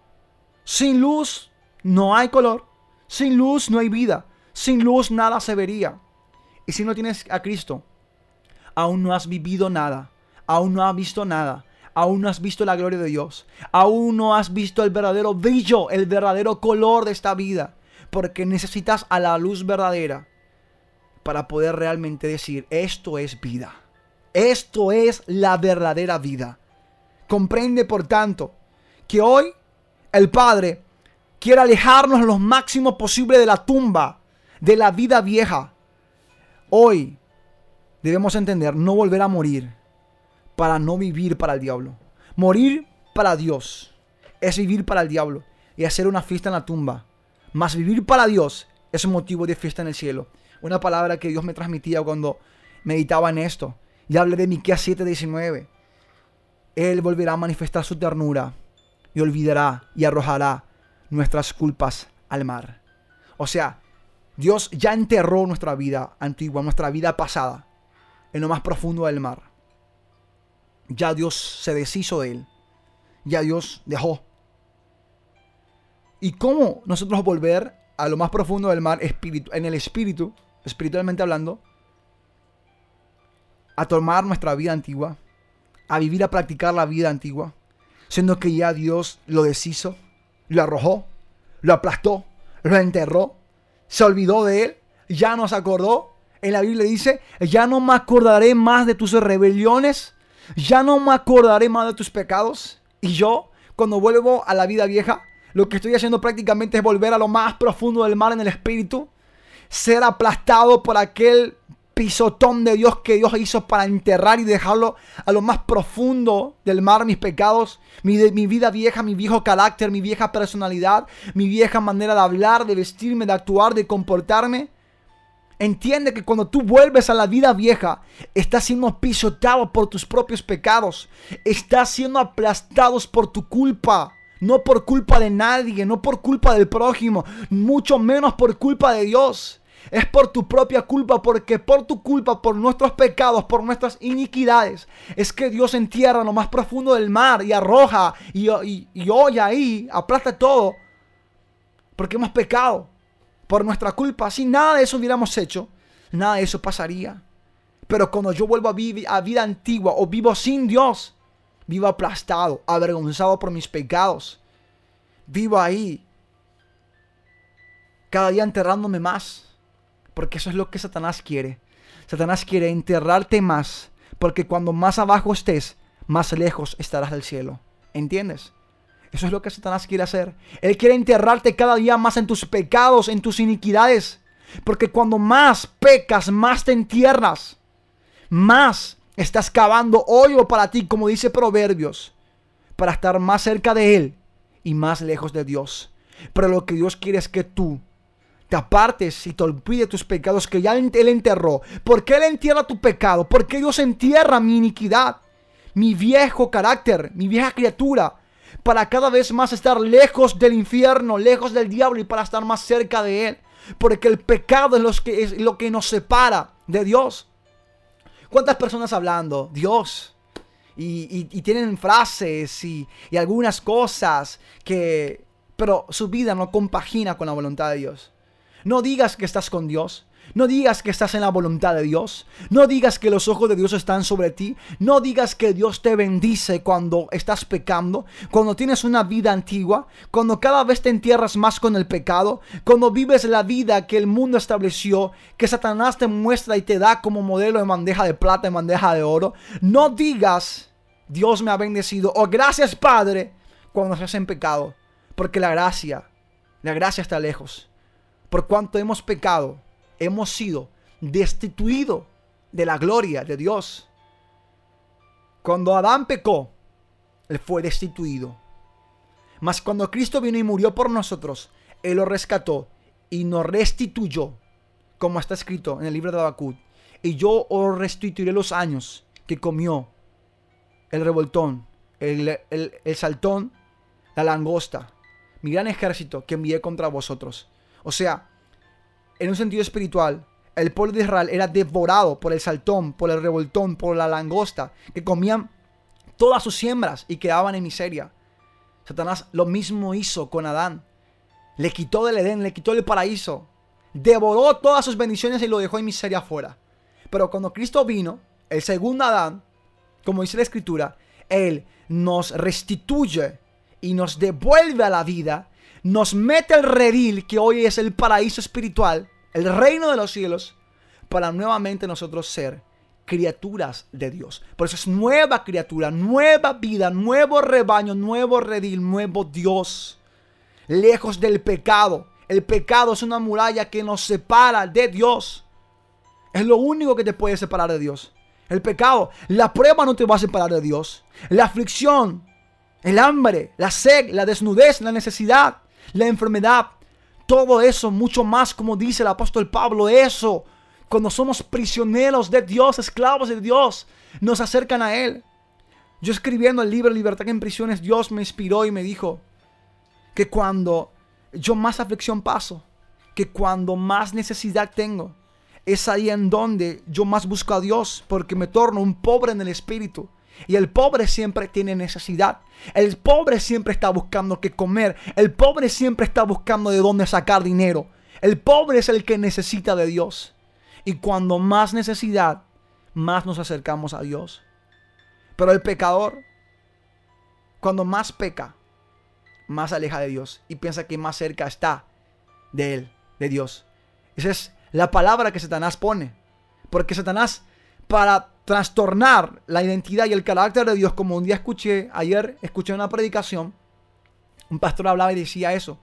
Sin luz no hay color. Sin luz no hay vida. Sin luz nada se vería. Y si no tienes a Cristo, aún no has vivido nada. Aún no has visto nada. Aún no has visto la gloria de Dios. Aún no has visto el verdadero brillo, el verdadero color de esta vida porque necesitas a la luz verdadera para poder realmente decir, esto es vida. Esto es la verdadera vida. Comprende, por tanto, que hoy el Padre quiere alejarnos lo máximo posible de la tumba, de la vida vieja. Hoy debemos entender, no volver a morir para no vivir para el diablo. Morir para Dios es vivir para el diablo y hacer una fiesta en la tumba. Más vivir para Dios es un motivo de fiesta en el cielo. Una palabra que Dios me transmitía cuando meditaba en esto. Y hablé de Miqueas 7:19. Él volverá a manifestar su ternura y olvidará y arrojará nuestras culpas al mar. O sea, Dios ya enterró nuestra vida antigua, nuestra vida pasada, en lo más profundo del mar. Ya Dios se deshizo de él. Ya Dios dejó. ¿Y cómo nosotros volver a lo más profundo del mar en el espíritu, espiritualmente hablando, a tomar nuestra vida antigua, a vivir, a practicar la vida antigua, siendo que ya Dios lo deshizo, lo arrojó, lo aplastó, lo enterró, se olvidó de él, ya no se acordó. En la Biblia dice, ya no me acordaré más de tus rebeliones, ya no me acordaré más de tus pecados. Y yo, cuando vuelvo a la vida vieja, lo que estoy haciendo prácticamente es volver a lo más profundo del mar en el espíritu, ser aplastado por aquel pisotón de Dios que Dios hizo para enterrar y dejarlo a lo más profundo del mar mis pecados, mi, mi, vida vieja, mi viejo carácter, mi vieja personalidad, mi vieja manera de hablar, de vestirme, de actuar, de comportarme. Entiende que cuando tú vuelves a la vida vieja, estás siendo pisotado por tus propios pecados, estás siendo aplastados por tu culpa. No por culpa de nadie, no por culpa del prójimo, mucho menos por culpa de Dios. Es por tu propia culpa, porque por tu culpa, por nuestros pecados, por nuestras iniquidades, es que Dios entierra en lo más profundo del mar y arroja y, y, y ahí, aplasta todo, porque hemos pecado por nuestra culpa. Si nada de eso hubiéramos hecho, nada de eso pasaría. Pero cuando yo vuelvo a, a vida antigua o vivo sin Dios, vivo aplastado, avergonzado por mis pecados, vivo ahí, cada día enterrándome más porque eso es lo que Satanás quiere. Satanás quiere enterrarte más, porque cuando más abajo estés, más lejos estarás del cielo. ¿Entiendes? Eso es lo que Satanás quiere hacer. Él quiere enterrarte cada día más en tus pecados, en tus iniquidades. Porque cuando más pecas, más te entierras. Más estás cavando hoyo para ti, como dice Proverbios. Para estar más cerca de Él y más lejos de Dios. Pero lo que Dios quiere es que tú te apartes y te olvide tus pecados que ya Él enterró. ¿Por qué Él entierra tu pecado? ¿Por qué Dios entierra mi iniquidad? Mi viejo carácter, mi vieja criatura. Para cada vez más estar lejos del infierno, lejos del diablo y para estar más cerca de Él. Porque el pecado es que, es lo que nos separa de Dios. ¿Cuántas personas hablando? Dios. Y, tienen frases y, y algunas cosas que... Pero su vida no compagina con la voluntad de Dios. No digas que estás con Dios. No digas que estás en la voluntad de Dios. No digas que los ojos de Dios están sobre ti. No digas que Dios te bendice cuando estás pecando, cuando tienes una vida antigua, cuando cada vez te entierras más con el pecado, cuando vives la vida que el mundo estableció, que Satanás te muestra y te da como modelo en bandeja de plata, en bandeja de oro. No digas, Dios me ha bendecido o gracias Padre cuando estás en pecado, porque la gracia, la gracia está lejos. Por cuanto hemos pecado, hemos sido destituidos de la gloria de Dios. Cuando Adán pecó, él fue destituido. Mas cuando Cristo vino y murió por nosotros, Él lo rescató y nos restituyó, como está escrito en el libro de Habacuc. Y yo os restituiré los años que comió el revoltón, el, el saltón, la langosta, mi gran ejército que envié contra vosotros. O sea, en un sentido espiritual, el pueblo de Israel era devorado por el saltón, por el revoltón, por la langosta, que comían todas sus siembras y quedaban en miseria. Satanás lo mismo hizo con Adán. Le quitó del Edén, le quitó el paraíso. Devoró todas sus bendiciones y lo dejó en miseria afuera. Pero cuando Cristo vino, el segundo Adán, como dice la escritura, Él nos restituye y nos devuelve a la vida nos mete el redil que hoy es el paraíso espiritual, el reino de los cielos, para nuevamente nosotros ser criaturas de Dios. Por eso es nueva criatura, nueva vida, nuevo rebaño, nuevo redil, nuevo Dios. Lejos del pecado, El pecado es una muralla que nos separa de Dios. Es lo único que te puede separar de Dios. El pecado. La prueba no te va a separar de Dios. La aflicción, el hambre, la sed, la desnudez, la necesidad, la enfermedad. Todo eso, mucho más, como dice el apóstol Pablo, eso. Cuando somos prisioneros de Dios, esclavos de Dios, nos acercan a Él. Yo escribiendo el libro Libertad en prisiones, Dios me inspiró y me dijo que cuando yo más aflicción paso, que cuando más necesidad tengo, es ahí en donde yo más busco a Dios, porque me torno un pobre en el espíritu. Y el pobre siempre tiene necesidad. El pobre siempre está buscando qué comer. El pobre siempre está buscando de dónde sacar dinero. El pobre es el que necesita de Dios. Y cuando más necesidad, más nos acercamos a Dios. Pero el pecador, cuando más peca, más aleja de Dios y piensa que más cerca está de Él, de Dios. Esa es la palabra que Satanás pone. Porque Satanás, para trastornar la identidad y el carácter de Dios, como un día escuché, ayer escuché una predicación, un pastor hablaba y decía eso,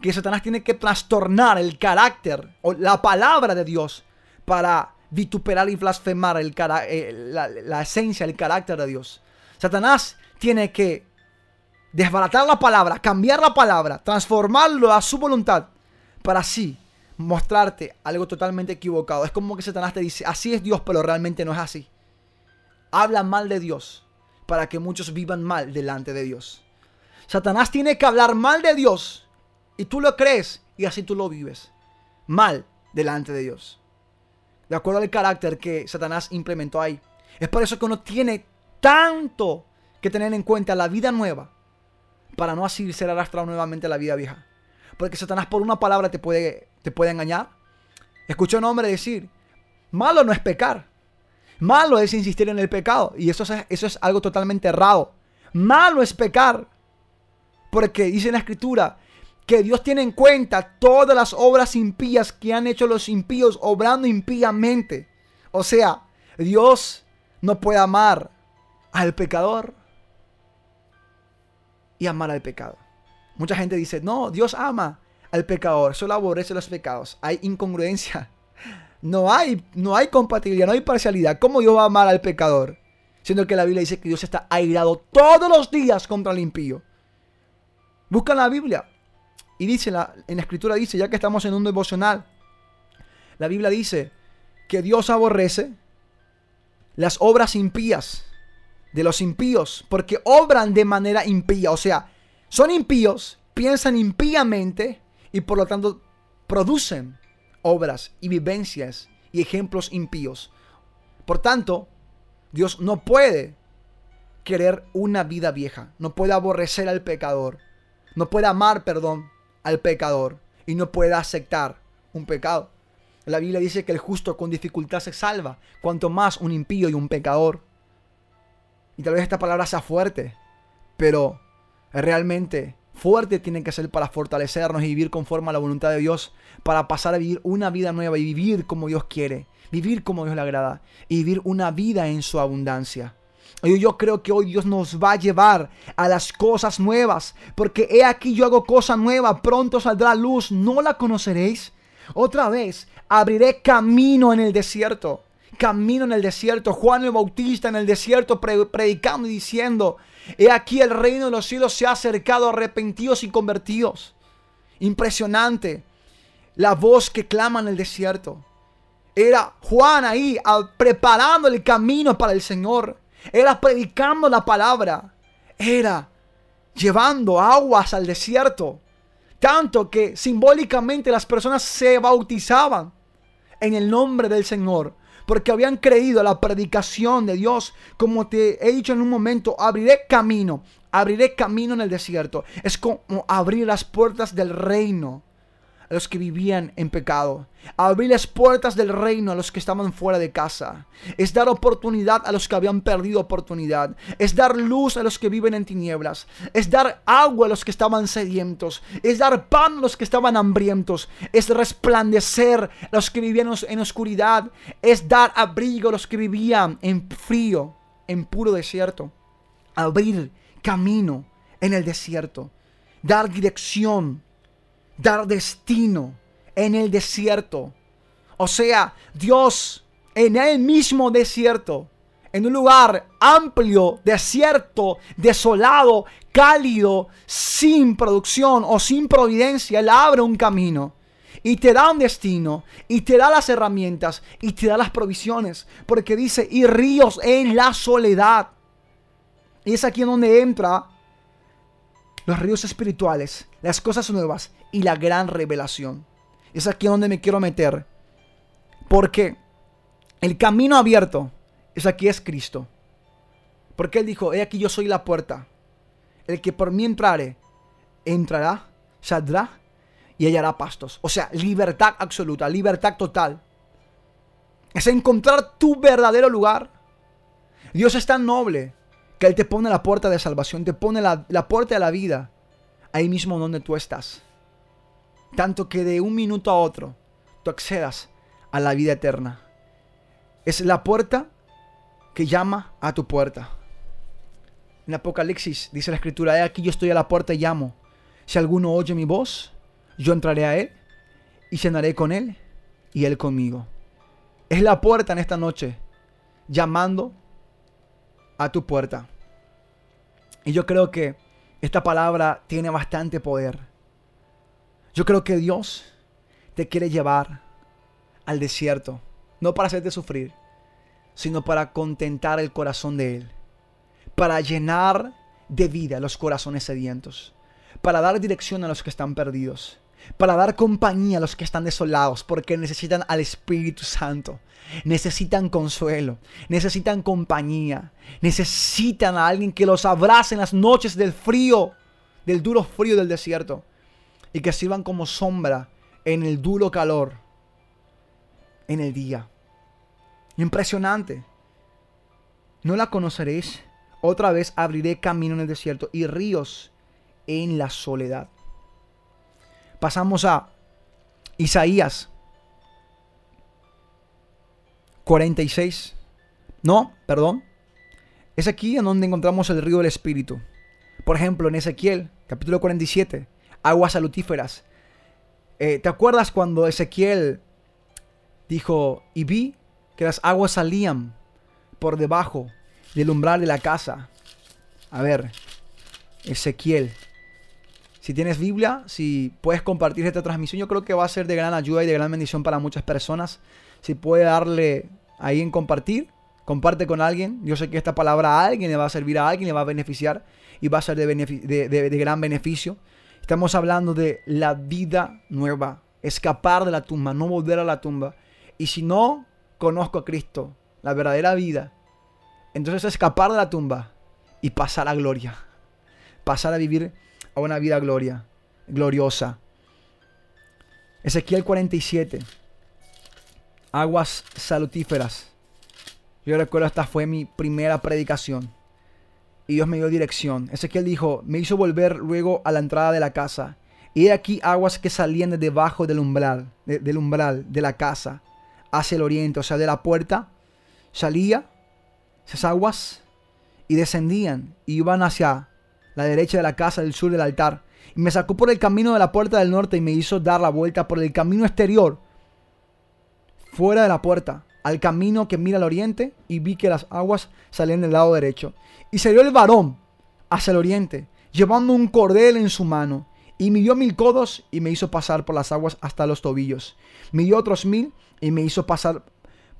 que Satanás tiene que trastornar el carácter o la palabra de Dios para vituperar y blasfemar el eh, la, la esencia, el carácter de Dios. Satanás tiene que desbaratar la palabra, cambiar la palabra, transformarlo a su voluntad para así mostrarte algo totalmente equivocado. Es como que Satanás te dice, así es Dios, pero realmente no es así. Habla mal de Dios para que muchos vivan mal delante de Dios. Satanás tiene que hablar mal de Dios y tú lo crees y así tú lo vives. Mal delante de Dios de acuerdo al carácter que Satanás implementó ahí. Es por eso que uno tiene tanto que tener en cuenta la vida nueva para no así ser arrastrado nuevamente a la vida vieja. Porque Satanás por una palabra te puede, te puede engañar. Escuché a un hombre decir, malo no es pecar. Malo es insistir en el pecado. Y eso es, eso es algo totalmente errado. Malo es pecar. Porque dice en la escritura, que Dios tiene en cuenta todas las obras impías que han hecho los impíos obrando impíamente. O sea, Dios no puede amar al pecador y amar al pecado. Mucha gente dice, no, Dios ama al pecador, solo aborrece los pecados. Hay incongruencia. No hay, no hay compatibilidad, no hay parcialidad. ¿Cómo Dios va a amar al pecador? Siendo que la Biblia dice que Dios está airado todos los días contra el impío. Buscan la Biblia. Y dice, la, en la escritura dice, ya que estamos en un devocional, la Biblia dice que Dios aborrece las obras impías de los impíos, porque obran de manera impía, o sea, son impíos, piensan impíamente y por lo tanto producen obras y vivencias y ejemplos impíos. Por tanto, Dios no puede querer una vida vieja, no puede aborrecer al pecador, no puede amar, perdón, al pecador y no pueda aceptar un pecado. La Biblia dice que el justo con dificultad se salva, cuanto más un impío y un pecador. Y tal vez esta palabra sea fuerte, pero realmente fuerte tiene que ser para fortalecernos y vivir conforme a la voluntad de Dios, para pasar a vivir una vida nueva y vivir como Dios quiere, vivir como Dios le agrada y vivir una vida en su abundancia. Yo creo que hoy Dios nos va a llevar a las cosas nuevas, porque he aquí yo hago cosa nueva, pronto saldrá luz, ¿no la conoceréis? Otra vez, abriré camino en el desierto, camino en el desierto. Juan el Bautista en el desierto predicando y diciendo, he aquí el reino de los cielos se ha acercado, arrepentidos y convertidos. Impresionante la voz que clama en el desierto. Era Juan ahí preparando el camino para el Señor era predicando la palabra, era llevando aguas al desierto. Tanto que simbólicamente las personas se bautizaban en el nombre del Señor. Porque habían creído la predicación de Dios. Como te he dicho en un momento, abriré camino. Abriré camino en el desierto. Es como abrir las puertas del reino a los que vivían en pecado. Abrir las puertas del reino a los que estaban fuera de casa. Es dar oportunidad a los que habían perdido oportunidad. Es dar luz a los que viven en tinieblas. Es dar agua a los que estaban sedientos. Es dar pan a los que estaban hambrientos. Es resplandecer a los que vivían en oscuridad. Es dar abrigo a los que vivían en frío, en puro desierto. Abrir camino en el desierto. Dar dirección dar destino en el desierto. O sea, Dios en el mismo desierto, en un lugar amplio, desierto, desolado, cálido, sin producción o sin providencia, Él abre un camino y te da un destino y te da las herramientas y te da las provisiones. Porque dice, y ríos en la soledad. Y es aquí en donde entra los ríos espirituales, las cosas nuevas y la gran revelación. Es aquí donde me quiero meter. Porque el camino abierto es aquí es Cristo. Porque Él dijo, he aquí yo soy la puerta. El que por mí entrare, entrará, saldrá y hallará pastos. O sea, libertad absoluta, libertad total. Es encontrar tu verdadero lugar. Dios es tan noble que Él te pone la puerta de salvación, te pone la, puerta de la vida ahí mismo donde tú estás. Tanto que de un minuto a otro tú accedas a la vida eterna. Es la puerta que llama a tu puerta. En Apocalipsis dice la escritura, aquí yo estoy a la puerta y llamo. Si alguno oye mi voz, yo entraré a él y cenaré con él y él conmigo. Es la puerta en esta noche, llamando a tu puerta. Y yo creo que esta palabra tiene bastante poder. Yo creo que Dios te quiere llevar al desierto, no para hacerte sufrir, sino para contentar el corazón de Él, para llenar de vida los corazones sedientos, para dar dirección a los que están perdidos, para dar compañía a los que están desolados, porque necesitan al Espíritu Santo, necesitan consuelo, necesitan compañía, necesitan a alguien que los abrace en las noches del frío, del duro frío del desierto, y que sirvan como sombra en el duro calor en el día. Impresionante. No la conoceréis. Otra vez abriré camino en el desierto y ríos en la soledad. Pasamos a Isaías 46. No, perdón. Es aquí en donde encontramos el río del Espíritu. Por ejemplo, en Ezequiel, capítulo 47, aguas salutíferas. Eh, ¿Te acuerdas cuando Ezequiel dijo, y vi que las aguas salían por debajo del umbral de la casa? A ver, Ezequiel. Si tienes Biblia, si puedes compartir esta transmisión, yo creo que va a ser de gran ayuda y de gran bendición para muchas personas. Si puede darle ahí en compartir, comparte con alguien. Yo sé que esta palabra a alguien le va a servir a alguien, le va a beneficiar y va a ser de, gran beneficio. Estamos hablando de la vida nueva, escapar de la tumba, no volver a la tumba. Y si no conozco a Cristo, la verdadera vida, entonces escapar de la tumba y pasar a gloria. Pasar a vivir una vida gloria, gloriosa. Ezequiel 47. Aguas salutíferas. Yo recuerdo esta fue mi primera predicación. Y Dios me dio dirección. Ezequiel dijo, me hizo volver luego a la entrada de la casa. Y he aquí aguas que salían de debajo del umbral, del umbral de la casa hacia el oriente, o sea, de la puerta, salía esas aguas y descendían y iban hacia la derecha de la casa del sur del altar. Y me sacó por el camino de la puerta del norte y me hizo dar la vuelta por el camino exterior, fuera de la puerta, al camino que mira al oriente, y vi que las aguas salían del lado derecho. Y salió el varón hacia el oriente, llevando un cordel en su mano, y midió mil codos y me hizo pasar por las aguas hasta los tobillos. Midió otros mil y me hizo pasar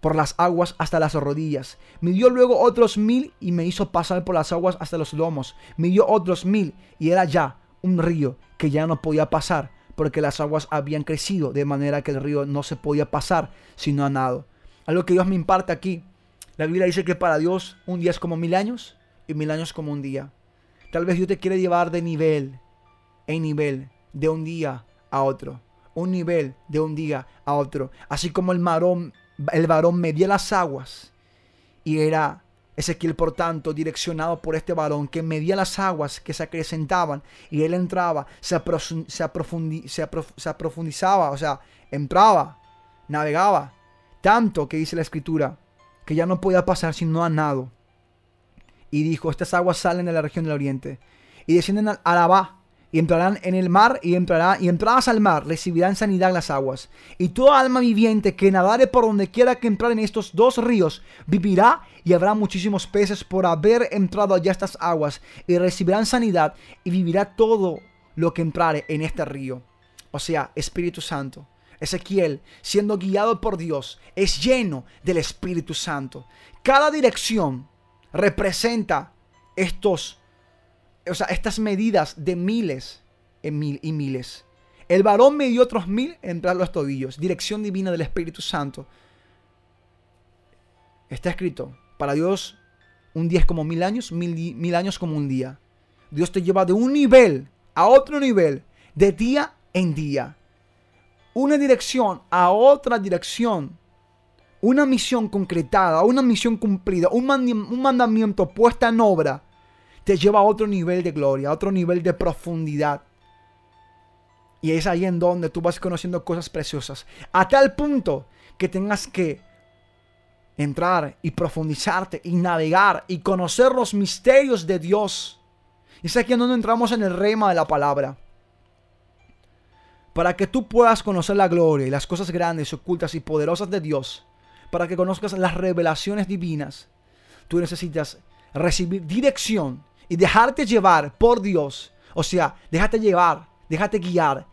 por las aguas hasta las rodillas. Midió luego otros mil y me hizo pasar por las aguas hasta los lomos. Midió otros mil y era ya un río que ya no podía pasar porque las aguas habían crecido de manera que el río no se podía pasar sino a nado. Algo que Dios me imparte aquí. La Biblia dice que para Dios un día es como mil años y mil años como un día. Tal vez Dios te quiere llevar de nivel en nivel, de un día a otro. Un nivel de un día a otro. Así como el varón, el varón medía las aguas y era Ezequiel, por tanto, direccionado por este varón que medía las aguas que se acrecentaban y él entraba, se, se, aprofundizaba, o sea, entraba, navegaba, tanto que dice la escritura, que ya no podía pasar sino a nado. Y dijo, estas aguas salen de la región del oriente y descienden a Arabá y entrarán en el mar y entrará y entradas al mar recibirán sanidad las aguas. Y toda alma viviente que nadare por donde quiera que entrar en estos dos ríos vivirá y habrá muchísimos peces por haber entrado allá estas aguas y recibirán sanidad y vivirá todo lo que entrare en este río. O sea Espíritu Santo Ezequiel siendo guiado por Dios es lleno del Espíritu Santo. Cada dirección representa estos o sea, estas medidas de miles en mil y miles. El varón me dio otros mil entre los tobillos. Dirección divina del Espíritu Santo. Está escrito, para Dios un día es como mil años, mil, mil años como un día. Dios te lleva de un nivel a otro nivel, de día en día. Una dirección a otra dirección. Una misión concretada, una misión cumplida, un, un mandamiento puesta en obra te lleva a otro nivel de gloria, a otro nivel de profundidad. Y es ahí en donde tú vas conociendo cosas preciosas. A tal punto que tengas que entrar y profundizarte y navegar y conocer los misterios de Dios. Y es aquí en donde entramos en el rema de la palabra. Para que tú puedas conocer la gloria y las cosas grandes, ocultas y poderosas de Dios. Para que conozcas las revelaciones divinas. Tú necesitas recibir dirección y dejarte llevar por Dios. O sea, déjate llevar, déjate guiar.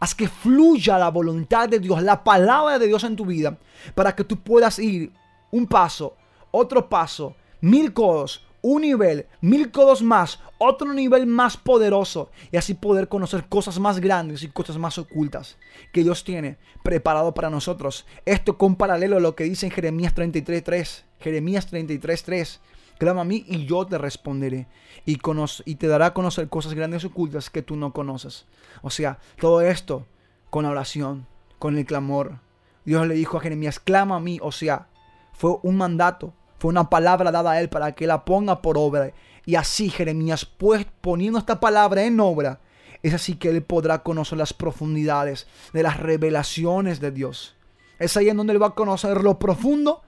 Haz que fluya la voluntad de Dios, la palabra de Dios en tu vida, para que tú puedas ir un paso, otro paso, mil codos, un nivel, mil codos más, otro nivel más poderoso y así poder conocer cosas más grandes y cosas más ocultas que Dios tiene preparado para nosotros. Esto con paralelo a lo que dice en Jeremías 33.3. Jeremías 33.3. Clama a mí y yo te responderé. Y, y te dará a conocer cosas grandes ocultas que tú no conoces. O sea, todo esto con la oración, con el clamor. Dios le dijo a Jeremías, clama a mí. O sea, fue un mandato, fue una palabra dada a él para que la ponga por obra. Y así Jeremías, pues poniendo esta palabra en obra, es así que él podrá conocer las profundidades de las revelaciones de Dios. Es ahí en donde él va a conocer lo profundo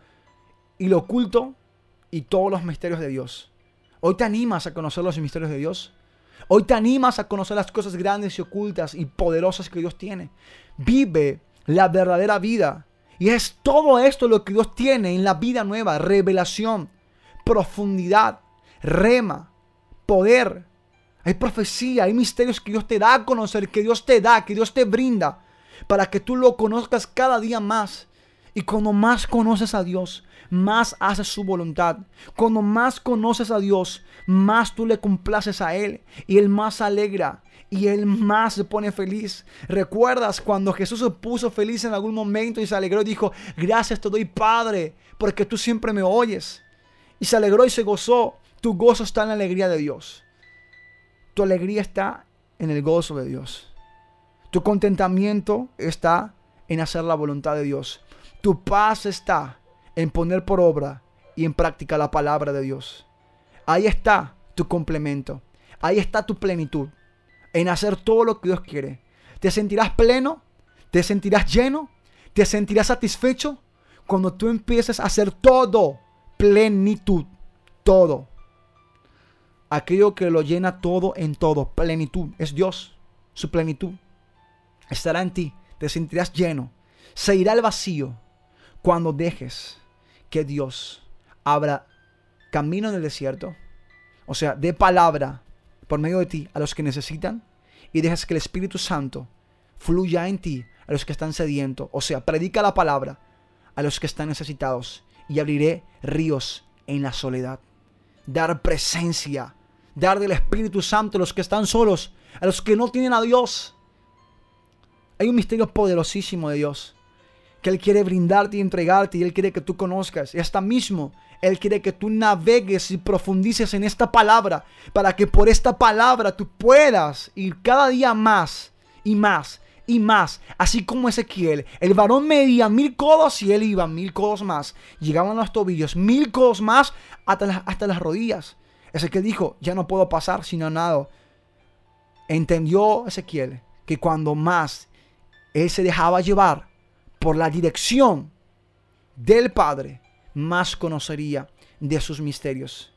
y lo oculto y todos los misterios de Dios. Hoy te animas a conocer los misterios de Dios. Hoy te animas a conocer las cosas grandes y ocultas y poderosas que Dios tiene. Vive la verdadera vida. Y es todo esto lo que Dios tiene en la vida nueva. Revelación, profundidad, rema, poder. Hay profecía, hay misterios que Dios te da a conocer, que Dios te da, que Dios te brinda. Para que tú lo conozcas cada día más. Y cuando más conoces a Dios, más haces su voluntad. Cuando más conoces a Dios, más tú le complaces a Él. Y Él más alegra. Y Él más se pone feliz. ¿Recuerdas cuando Jesús se puso feliz en algún momento y se alegró y dijo, gracias te doy Padre, porque tú siempre me oyes? Y se alegró y se gozó. Tu gozo está en la alegría de Dios. Tu alegría está en el gozo de Dios. Tu contentamiento está en hacer la voluntad de Dios. Tu paz está en poner por obra y en práctica la palabra de Dios. Ahí está tu complemento. Ahí está tu plenitud. En hacer todo lo que Dios quiere. Te sentirás pleno. Te sentirás lleno. Te sentirás satisfecho cuando tú empieces a hacer todo. Plenitud. Todo. Aquello que lo llena todo en todo. Plenitud. Es Dios. Su plenitud. Estará en ti. Te sentirás lleno. Se irá el vacío cuando dejes que Dios abra camino en el desierto, o sea, de palabra por medio de ti a los que necesitan y dejes que el Espíritu Santo fluya en ti a los que están sedientos, o sea, predica la palabra a los que están necesitados y abriré ríos en la soledad. Dar presencia, dar del Espíritu Santo a los que están solos, a los que no tienen a Dios. Hay un misterio poderosísimo de Dios que Él quiere brindarte y entregarte y Él quiere que tú conozcas. Y hasta mismo Él quiere que tú navegues y profundices en esta palabra para que por esta palabra tú puedas ir cada día más y más y más. Así como Ezequiel, el varón medía mil codos y él iba mil codos más. Llegaban los tobillos, mil codos más hasta las, hasta las rodillas. Ezequiel dijo, ya no puedo pasar sino nada. Entendió Ezequiel que cuando más él se dejaba llevar por la dirección del Padre, más conocería de sus misterios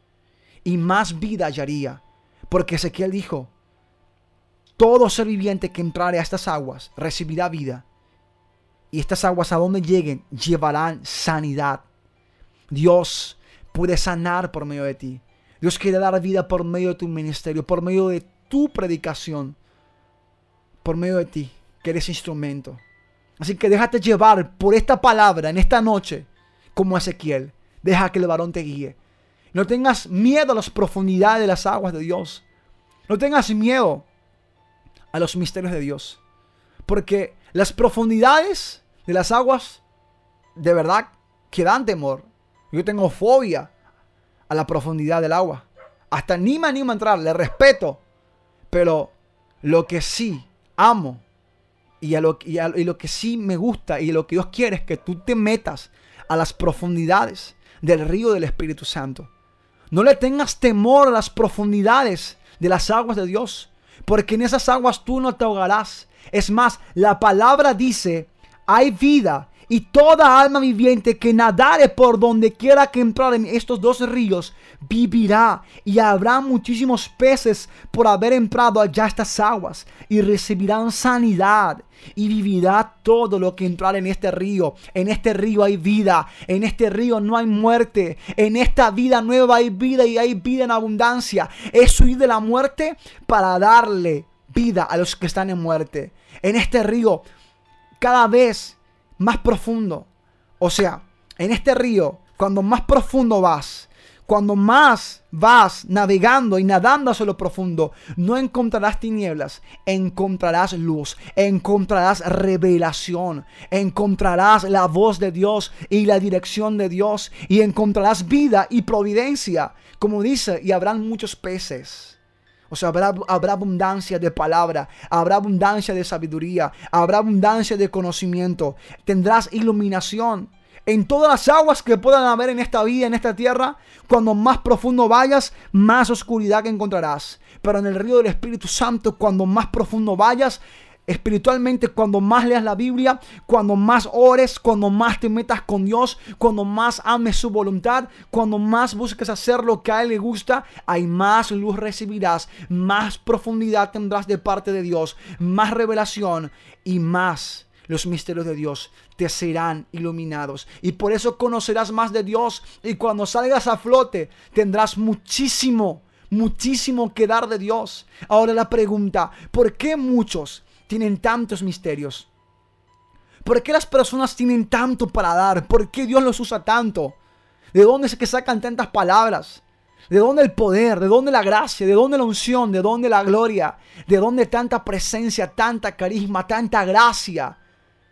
y más vida hallaría. Porque Ezequiel dijo, todo ser viviente que entrare a estas aguas recibirá vida. Y estas aguas a donde lleguen llevarán sanidad. Dios puede sanar por medio de ti. Dios quiere dar vida por medio de tu ministerio, por medio de tu predicación, por medio de ti, que eres instrumento. Así que déjate llevar por esta palabra en esta noche, como Ezequiel. Deja que el varón te guíe. No tengas miedo a las profundidades de las aguas de Dios. No tengas miedo a los misterios de Dios. Porque las profundidades de las aguas, de verdad, que dan temor. Yo tengo fobia a la profundidad del agua. Hasta ni me animo a entrar, le respeto. Pero lo que sí amo y, a lo, lo que sí me gusta y lo que Dios quiere es que tú te metas a las profundidades del río del Espíritu Santo. No le tengas temor a las profundidades de las aguas de Dios, porque en esas aguas tú no te ahogarás. Es más, la palabra dice, hay vida y toda alma viviente que nadare por donde quiera que entrar en estos dos ríos vivirá y habrá muchísimos peces por haber entrado allá estas aguas y recibirán sanidad y vivirá todo lo que entrar en este río. En este río hay vida, en este río no hay muerte, en esta vida nueva hay vida y hay vida en abundancia. Es huir de la muerte para darle vida a los que están en muerte. En este río cada vez más profundo. O sea, en este río, cuando más profundo vas, cuando más vas navegando y nadando hacia lo profundo, no encontrarás tinieblas, encontrarás luz, encontrarás revelación, encontrarás la voz de Dios y la dirección de Dios y encontrarás vida y providencia, como dice, y habrán muchos peces. O sea, habrá, habrá, abundancia de palabra, habrá abundancia de sabiduría, habrá abundancia de conocimiento. Tendrás iluminación. En todas las aguas que puedan haber en esta vida, en esta tierra, cuando más profundo vayas, más oscuridad que encontrarás. Pero en el río del Espíritu Santo, cuando más profundo vayas, espiritualmente cuando más leas la Biblia, cuando más ores, cuando más te metas con Dios, cuando más ames su voluntad, cuando más busques hacer lo que a Él le gusta, hay más luz recibirás, más profundidad tendrás de parte de Dios, más revelación y más los misterios de Dios te serán iluminados. Y por eso conocerás más de Dios. Y cuando salgas a flote, tendrás muchísimo, muchísimo que dar de Dios. Ahora la pregunta, ¿por qué muchos tienen tantos misterios? ¿Por qué las personas tienen tanto para dar? ¿Por qué Dios los usa tanto? ¿De dónde es que sacan tantas palabras? ¿De dónde el poder? ¿De dónde la gracia? ¿De dónde la unción? ¿De dónde la gloria? ¿De dónde tanta presencia, tanta carisma, tanta gracia?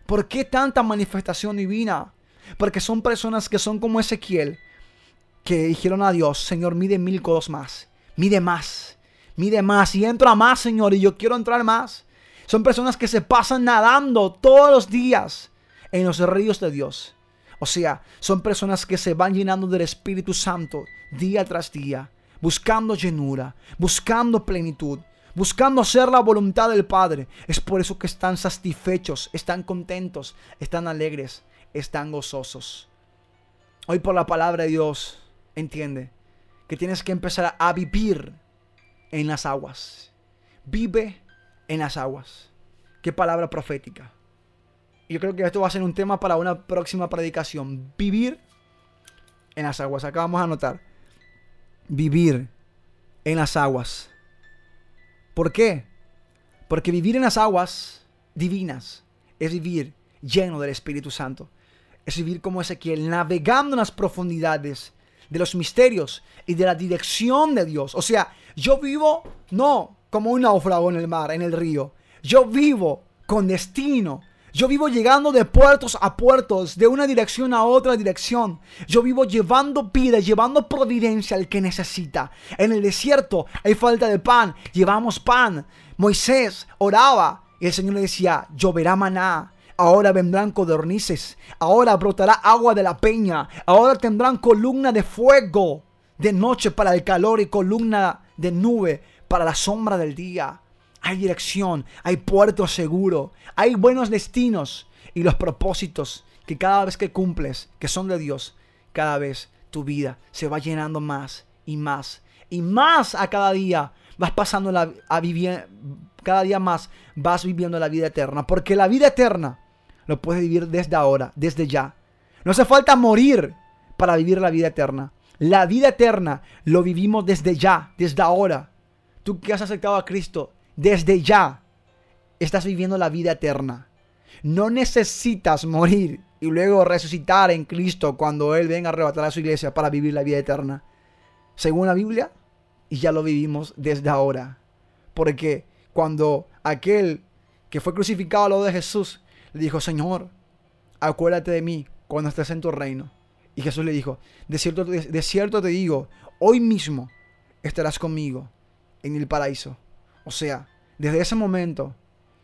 ¿Por qué tanta manifestación divina? Porque son personas que son como Ezequiel, que dijeron a Dios, Señor, mide mil codos más, mide más, mide más, y entro más, Señor, y yo quiero entrar más. Son personas que se pasan nadando todos los días en los ríos de Dios. O sea, son personas que se van llenando del Espíritu Santo día tras día, buscando llenura, buscando plenitud, buscando hacer la voluntad del Padre. Es por eso que están satisfechos, están contentos, están alegres, están gozosos. Hoy por la palabra de Dios, entiende que tienes que empezar a vivir en las aguas. Vive en las aguas. Qué palabra profética. Yo creo que esto va a ser un tema para una próxima predicación. Vivir en las aguas. Acá vamos a anotar. Vivir en las aguas. ¿Por qué? Porque vivir en las aguas divinas es vivir lleno del Espíritu Santo. Es vivir como Ezequiel, navegando en las profundidades de los misterios y de la dirección de Dios. O sea, yo vivo no como un náufrago en el mar, en el río. Yo vivo con destino. Yo vivo llegando de puertos a puertos, de una dirección a otra dirección. Yo vivo llevando vida, llevando providencia al que necesita. En el desierto hay falta de pan, llevamos pan. Moisés oraba y el Señor le decía, lloverá maná. Ahora vendrán codornices, ahora brotará agua de la peña, ahora tendrán columna de fuego de noche para el calor y columna de nube para la sombra del día. Hay dirección, hay puerto seguro, hay buenos destinos y los propósitos que cada vez que cumples, que son de Dios, cada vez tu vida se va llenando más y más y más a cada día. Vas pasando la, a vivir, cada día más vas viviendo la vida eterna. Porque la vida eterna lo puedes vivir desde ahora, desde ya. No hace falta morir para vivir la vida eterna. La vida eterna lo vivimos desde ya, desde ahora. Tú que has aceptado a Cristo, desde ya estás viviendo la vida eterna. No necesitas morir y luego resucitar en Cristo cuando Él venga a arrebatar a su iglesia para vivir la vida eterna. Según la Biblia, y ya lo vivimos desde ahora. Porque cuando aquel que fue crucificado al lado de Jesús le dijo, Señor, acuérdate de mí cuando estés en tu reino. Y Jesús le dijo, de cierto, de cierto te digo, hoy mismo estarás conmigo en el paraíso. O sea, desde ese momento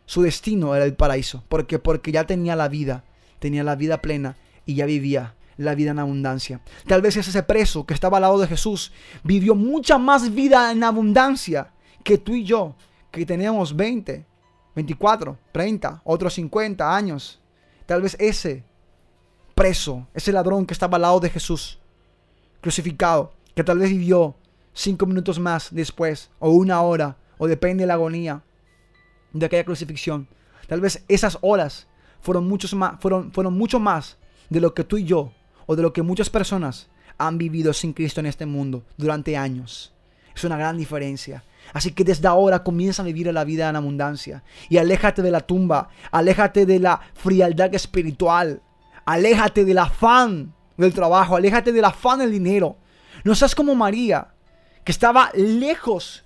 su destino era el paraíso. porque Porque ya tenía la vida, tenía la vida plena y ya vivía la vida en abundancia. Tal vez ese preso que estaba al lado de Jesús vivió mucha más vida en abundancia que tú y yo, que tenemos 20, 24, 30, otros 50 años. Tal vez ese preso, ese ladrón que estaba al lado de Jesús, crucificado, que tal vez vivió cinco minutos más después, o una hora, o depende de la agonía de aquella crucifixión. Tal vez esas horas fueron, muchos más, fueron, fueron mucho más de lo que tú y yo, o de lo que muchas personas han vivido sin Cristo en este mundo durante años. Es una gran diferencia. Así que desde ahora comienza a vivir la vida en abundancia. Y aléjate de la tumba, aléjate de la frialdad espiritual, Aléjate del afán del trabajo, aléjate del afán del dinero. No seas como María, que estaba lejos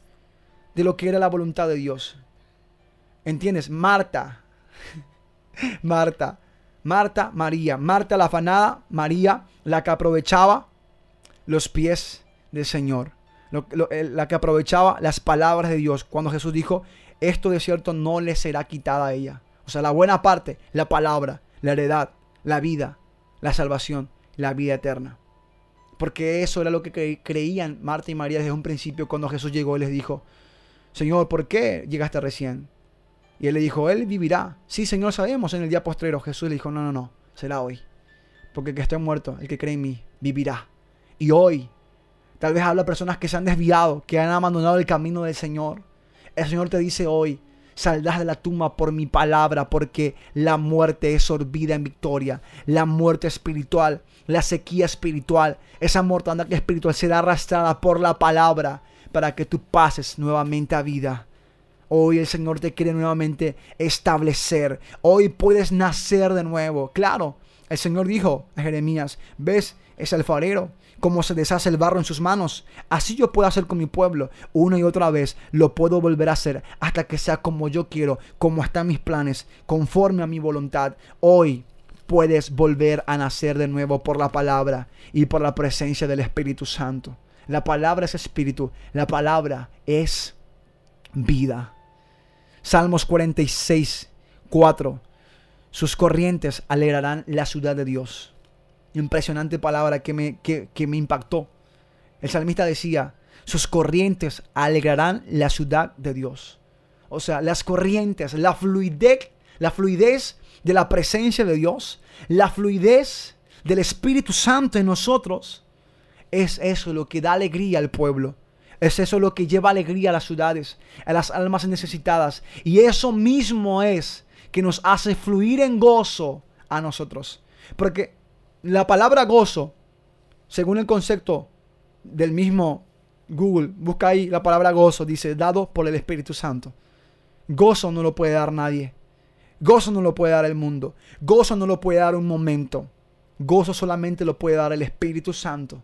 de lo que era la voluntad de Dios. ¿Entiendes? Marta, Marta, Marta, María, Marta la afanada, María la que aprovechaba los pies del Señor, la que aprovechaba las palabras de Dios cuando Jesús dijo, esto de cierto no le será quitada a ella. O sea, la buena parte, la palabra, la heredad, la vida, la salvación, la vida eterna. Porque eso era lo que creían Marta y María desde un principio cuando Jesús llegó y les dijo, Señor, ¿por qué llegaste recién? Y él le dijo, Él vivirá. Sí, Señor, sabemos en el día postrero. Jesús le dijo, no, no, no, será hoy. Porque el que esté muerto, el que cree en mí, vivirá. Y hoy, tal vez habla personas que se han desviado, que han abandonado el camino del Señor. El Señor te dice hoy, saldrás de la tumba por mi palabra, porque la muerte es sorbida en victoria. La muerte espiritual, la sequía espiritual, esa mortandad espiritual será arrastrada por la palabra para que tú pases nuevamente a vida. Hoy el Señor te quiere nuevamente establecer. Hoy puedes nacer de nuevo. Claro, el Señor dijo a Jeremías, ves, es alfarero como se deshace el barro en sus manos. Así yo puedo hacer con mi pueblo. Una y otra vez lo puedo volver a hacer hasta que sea como yo quiero, como están mis planes, conforme a mi voluntad. Hoy puedes volver a nacer de nuevo por la palabra y por la presencia del Espíritu Santo. La palabra es espíritu, la palabra es vida. Salmos 46, 4. Sus corrientes alegrarán la ciudad de Dios impresionante palabra que me, que, me impactó. El salmista decía, sus corrientes alegrarán la ciudad de Dios. O sea, las corrientes, la fluidez, la fluidez de la presencia de Dios, la fluidez del Espíritu Santo en nosotros, es eso lo que da alegría al pueblo. Es eso lo que lleva alegría a las ciudades, a las almas necesitadas. Y eso mismo es que nos hace fluir en gozo a nosotros. Porque la palabra gozo, según el concepto del mismo Google, busca ahí la palabra gozo, dice, dado por el Espíritu Santo. Gozo no lo puede dar nadie. Gozo no lo puede dar el mundo. Gozo no lo puede dar un momento. Gozo solamente lo puede dar el Espíritu Santo.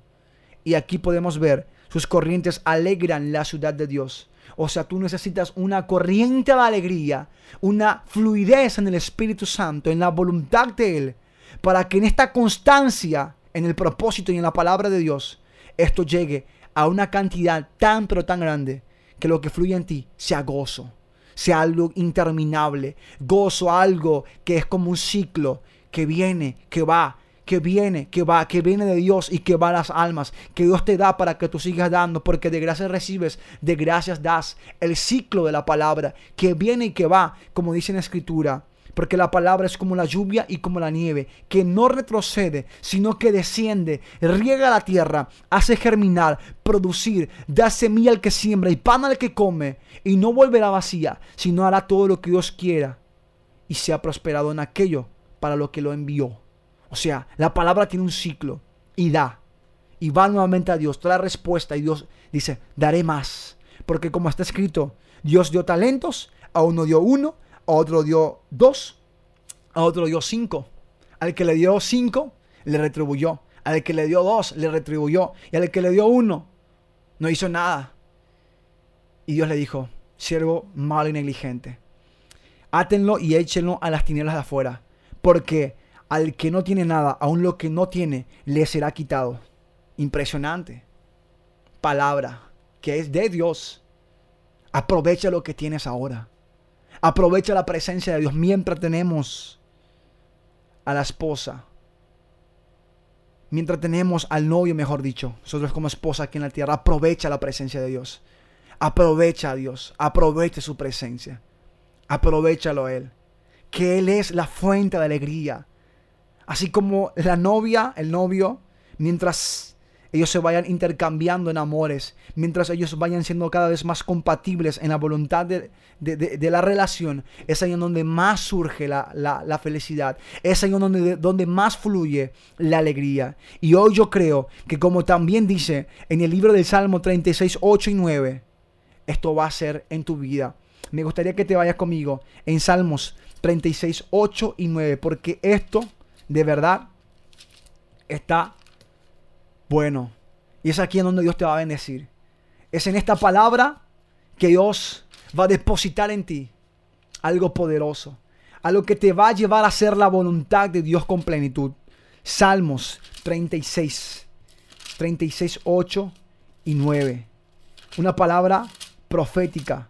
Y aquí podemos ver, sus corrientes alegran la ciudad de Dios. O sea, tú necesitas una corriente de alegría, una fluidez en el Espíritu Santo, en la voluntad de Él, para que en esta constancia, en el propósito y en la palabra de Dios, esto llegue a una cantidad tan pero tan grande que lo que fluye en ti sea gozo, sea algo interminable, gozo, algo que es como un ciclo que viene, que va, que viene, que va, que viene de Dios y que va a las almas, que Dios te da para que tú sigas dando, porque de gracias recibes, de gracias das. El ciclo de la palabra que viene y que va, como dice en la escritura, Porque la palabra es como la lluvia y como la nieve, que no retrocede, sino que desciende, riega la tierra, hace germinar, producir, da semilla al que siembra y pan al que come, y no volverá vacía, sino hará todo lo que Dios quiera y sea prosperado en aquello para lo que lo envió. O sea, la palabra tiene un ciclo y da. Y va nuevamente a Dios, trae respuesta y Dios dice, daré más. Porque como está escrito, Dios dio talentos, a uno dio uno, a otro dio dos, a otro dio cinco. Al que le dio cinco, le retribuyó. Al que le dio dos, le retribuyó. Y al que le dio uno, no hizo nada. Y Dios le dijo, siervo malo y negligente, átenlo y échenlo a las tinieblas de afuera. Porque al que no tiene nada, aun lo que no tiene, le será quitado. Impresionante. Palabra que es de Dios. Aprovecha lo que tienes ahora. Aprovecha la presencia de Dios mientras tenemos a la esposa. Mientras tenemos al novio, mejor dicho. Nosotros como esposa aquí en la tierra. Aprovecha la presencia de Dios. Aprovecha a Dios. Aprovecha su presencia. Aprovechalo a Él. Que Él es la fuente de alegría. Así como la novia, el novio, mientras ellos se vayan intercambiando en amores, mientras ellos vayan siendo cada vez más compatibles en la voluntad de, la relación, es ahí en donde más surge la, felicidad, es ahí en donde, donde más fluye la alegría. Y hoy yo creo que como también dice en el libro del Salmo 36, 8 y 9, esto va a ser en tu vida. Me gustaría que te vayas conmigo en Salmos 36, 8 y 9, porque esto de verdad está bueno. Y es aquí en donde Dios te va a bendecir. Es en esta palabra que Dios va a depositar en ti algo poderoso. Algo que te va a llevar a hacer la voluntad de Dios con plenitud. Salmos 36, 36, 8 y 9. Una palabra profética.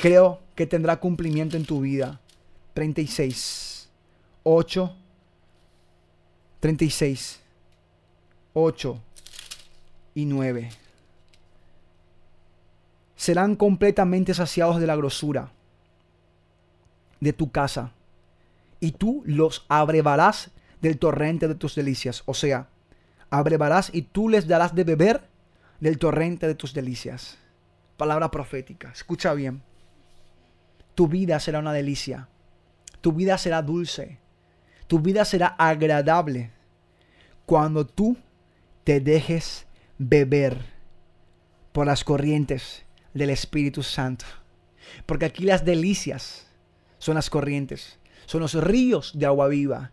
Creo que tendrá cumplimiento en tu vida. 36, 8, 36, 8 y 9. Serán completamente saciados de la grosura de tu casa, y tú los abrevarás del torrente de tus delicias. O sea, abrevarás y tú les darás de beber del torrente de tus delicias. Palabra profética. Escucha bien. Tu vida será una delicia. Tu vida será dulce. Tu vida será agradable cuando tú te dejes beber por las corrientes del Espíritu Santo. Porque aquí las delicias son las corrientes, son los ríos de agua viva,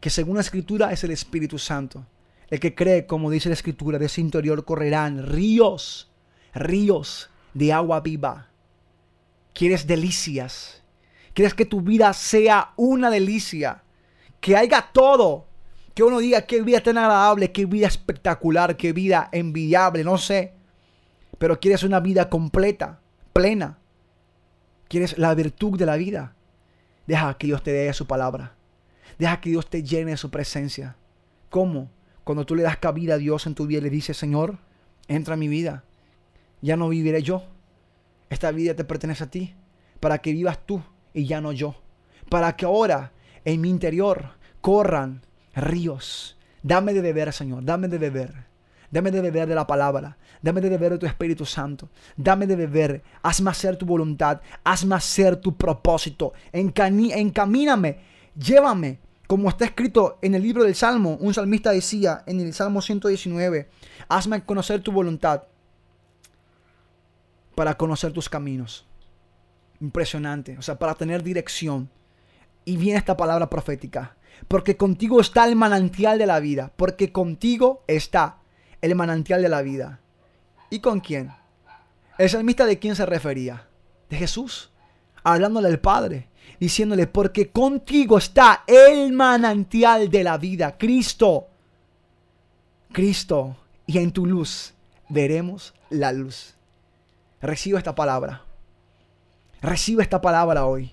que según la Escritura es el Espíritu Santo. El que cree, como dice la Escritura, de ese interior correrán ríos, ríos de agua viva. ¿Quieres delicias? ¿Quieres que tu vida sea una delicia? Que haya todo que uno diga qué vida tan agradable, qué vida espectacular, qué vida envidiable, no sé. Pero quieres una vida completa, plena. Quieres la virtud de la vida. Deja que Dios te dé su palabra. Deja que Dios te llene de su presencia. ¿Cómo? Cuando tú le das cabida a Dios en tu vida y le dices, Señor, entra en mi vida. Ya no viviré yo. Esta vida te pertenece a ti. Para que vivas tú y ya no yo. Para que ahora en mi interior corran ríos. Dame de beber, Señor, dame de beber. Dame de beber de la palabra. Dame de beber de tu Espíritu Santo. Dame de beber. Hazme hacer tu voluntad. Hazme hacer tu propósito. encamíname. Llévame. Como está escrito en el libro del Salmo. Un salmista decía en el Salmo 119. Hazme conocer tu voluntad. Para conocer tus caminos. Impresionante. O sea, para tener dirección. Y viene esta palabra profética porque contigo está el manantial de la vida, porque contigo está el manantial de la vida. ¿Y con quién? El salmista de quién se refería? De Jesús, hablándole al Padre, diciéndole, porque contigo está el manantial de la vida, Cristo. Cristo, y en tu luz veremos la luz. Recibo esta palabra. Recibo esta palabra hoy.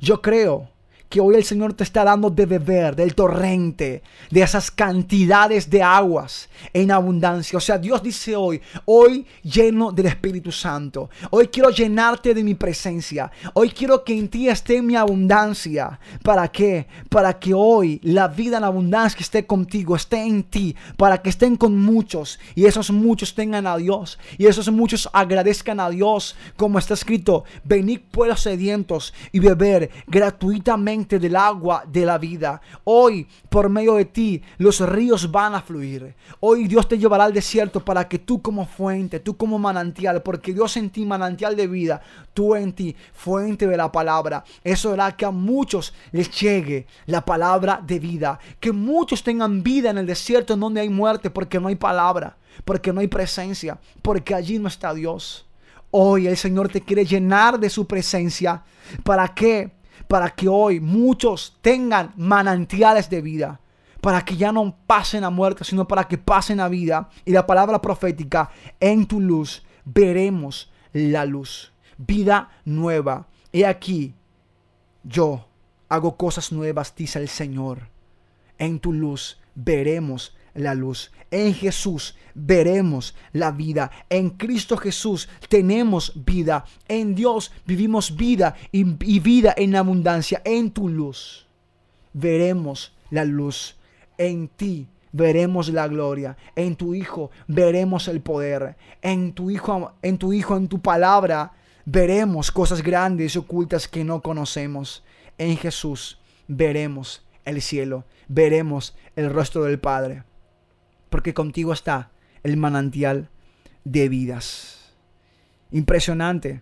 Yo creo que hoy el Señor te está dando de beber del torrente, de esas cantidades de aguas en abundancia. O sea, Dios dice hoy, hoy lleno del Espíritu Santo. Hoy quiero llenarte de mi presencia. Hoy quiero que en ti esté mi abundancia. ¿Para qué? Para que hoy la vida en abundancia esté contigo, esté en ti. Para que estén con muchos y esos muchos tengan a Dios. Y esos muchos agradezcan a Dios. Como está escrito, venid pueblos sedientos y beber gratuitamente del agua de la vida. Hoy, por medio de ti, los ríos van a fluir. Hoy Dios te llevará al desierto para que tú como fuente, tú como manantial, porque Dios en ti manantial de vida, tú en ti fuente de la palabra. Eso hará que a muchos les llegue la palabra de vida. Que muchos tengan vida en el desierto donde hay muerte porque no hay palabra, porque no hay presencia, porque allí no está Dios. Hoy el Señor te quiere llenar de su presencia. ¿Para qué? Para que hoy muchos tengan manantiales de vida. Para que ya no pasen a muerte, sino para que pasen a vida. Y la palabra profética, en tu luz veremos la luz. Vida nueva. He aquí, yo hago cosas nuevas, dice el Señor. En tu luz veremos la luz. En Jesús veremos la vida. En Cristo Jesús tenemos vida. En Dios vivimos vida y, vida en abundancia. En tu luz veremos la luz. En ti veremos la gloria. En tu Hijo veremos el poder. En tu Hijo, en tu Hijo, en tu palabra veremos cosas grandes y ocultas que no conocemos. En Jesús veremos el cielo, veremos el rostro del Padre porque contigo está el manantial de vidas. Impresionante.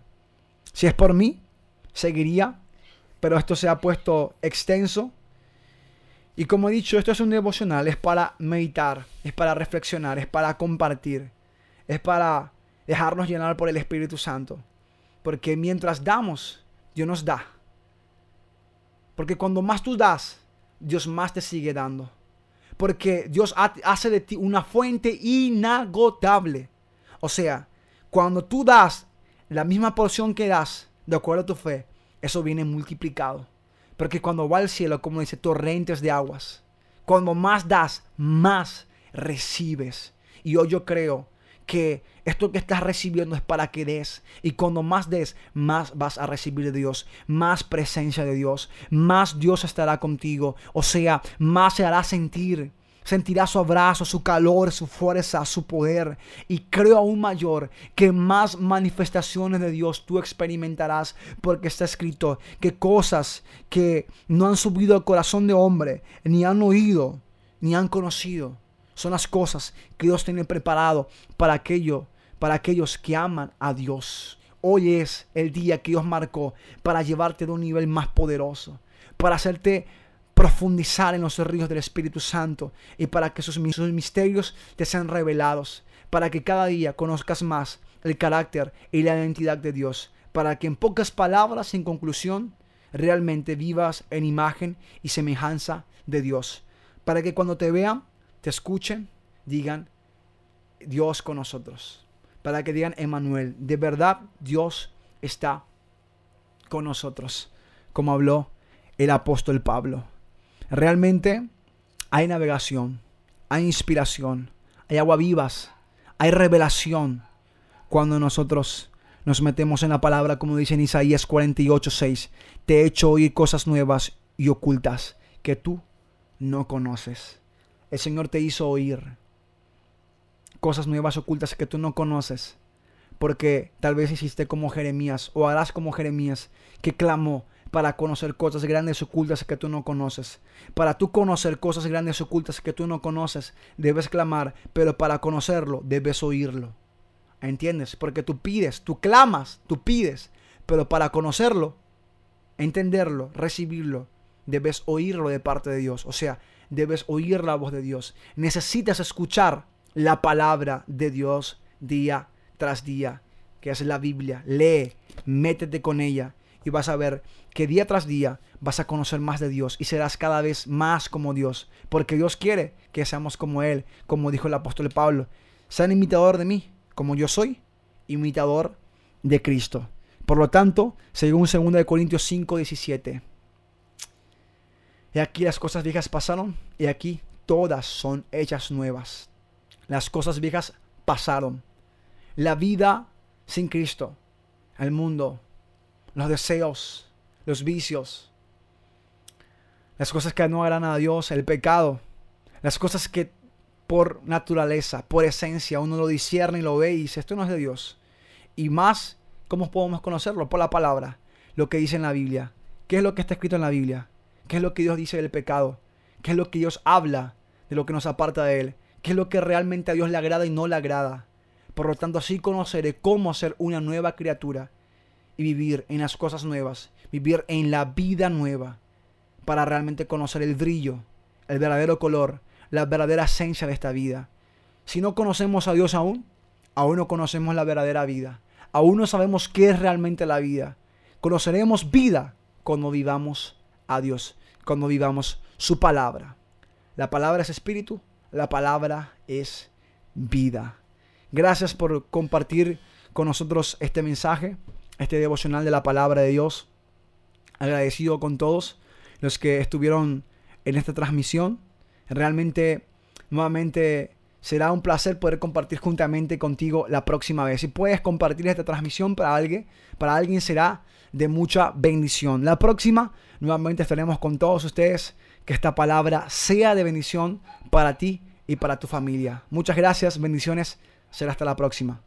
Si es por mí, seguiría, pero esto se ha puesto extenso. Y como he dicho, esto es un devocional, es para meditar, es para reflexionar, es para compartir, es para dejarnos llenar por el Espíritu Santo. Porque mientras damos, Dios nos da. Porque cuando más tú das, Dios más te sigue dando. Porque Dios hace de ti una fuente inagotable. O sea, cuando tú das la misma porción que das, de acuerdo a tu fe, eso viene multiplicado. Porque cuando va al cielo, como dice, torrentes de aguas. Cuando más das, más recibes. Y hoy yo creo que esto que estás recibiendo es para que des. Y cuando más des, más vas a recibir de Dios, más presencia de Dios, más Dios estará contigo. O sea, más se hará sentir. Sentirás su abrazo, su calor, su fuerza, su poder. Y creo aún mayor que más manifestaciones de Dios tú experimentarás porque está escrito que cosas que no han subido al corazón de hombre, ni han oído, ni han conocido, son las cosas que Dios tiene preparado para aquello para aquellos que aman a Dios. Hoy es el día que Dios marcó para llevarte de un nivel más poderoso, para hacerte profundizar en los ríos del Espíritu Santo y para que sus, misterios te sean revelados, para que cada día conozcas más el carácter y la identidad de Dios, para que en pocas palabras, en conclusión, realmente vivas en imagen y semejanza de Dios, para que cuando te vean, te escuchen, digan, Dios con nosotros para que digan, Emanuel, de verdad Dios está con nosotros, como habló el apóstol Pablo. Realmente hay navegación, hay inspiración, hay agua vivas, hay revelación cuando nosotros nos metemos en la palabra, como dice en Isaías 48, 6. Te he hecho oír cosas nuevas y ocultas que tú no conoces. El Señor te hizo oír cosas nuevas ocultas que tú no conoces. Porque tal vez hiciste como Jeremías o harás como Jeremías que clamó para conocer cosas grandes ocultas que tú no conoces. Para tú conocer cosas grandes ocultas que tú no conoces, debes clamar, pero para conocerlo debes oírlo. ¿Entiendes? Porque tú pides, tú clamas, tú pides, pero para conocerlo, entenderlo, recibirlo, debes oírlo de parte de Dios. O sea, debes oír la voz de Dios. Necesitas escuchar la palabra de Dios día tras día, que es la Biblia. Lee, métete con ella y vas a ver que día tras día vas a conocer más de Dios y serás cada vez más como Dios, porque Dios quiere que seamos como Él, como dijo el apóstol Pablo. Sean imitador de mí, como yo soy imitador de Cristo. Por lo tanto, según 2 Corintios 5, 17, Y aquí las cosas viejas pasaron y aquí todas son hechas nuevas. Las cosas viejas pasaron. La vida sin Cristo, el mundo, los deseos, los vicios, las cosas que no agradan a Dios, el pecado, las cosas que por naturaleza, por esencia, uno lo discierne y lo ve y dice, esto no es de Dios. Y más, ¿cómo podemos conocerlo? Por la palabra, lo que dice en la Biblia. ¿Qué es lo que está escrito en la Biblia? ¿Qué es lo que Dios dice del pecado? ¿Qué es lo que Dios habla de lo que nos aparta de Él? ¿Qué es lo que realmente a Dios le agrada y no le agrada? Por lo tanto, así conoceré cómo ser una nueva criatura y vivir en las cosas nuevas, vivir en la vida nueva, para realmente conocer el brillo, el verdadero color, la verdadera esencia de esta vida. Si no conocemos a Dios aún, aún no conocemos la verdadera vida. Aún no sabemos qué es realmente la vida. Conoceremos vida cuando vivamos a Dios, cuando vivamos su palabra. La palabra es espíritu, la palabra es vida. Gracias por compartir con nosotros este mensaje, este devocional de la palabra de Dios. Agradecido con todos los que estuvieron en esta transmisión. Realmente, nuevamente, será un placer poder compartir juntamente contigo la próxima vez. Si puedes compartir esta transmisión para alguien, para alguien será de mucha bendición. La próxima, nuevamente estaremos con todos ustedes. Que esta palabra sea de bendición para ti y para tu familia. Muchas gracias, bendiciones. Será hasta la próxima.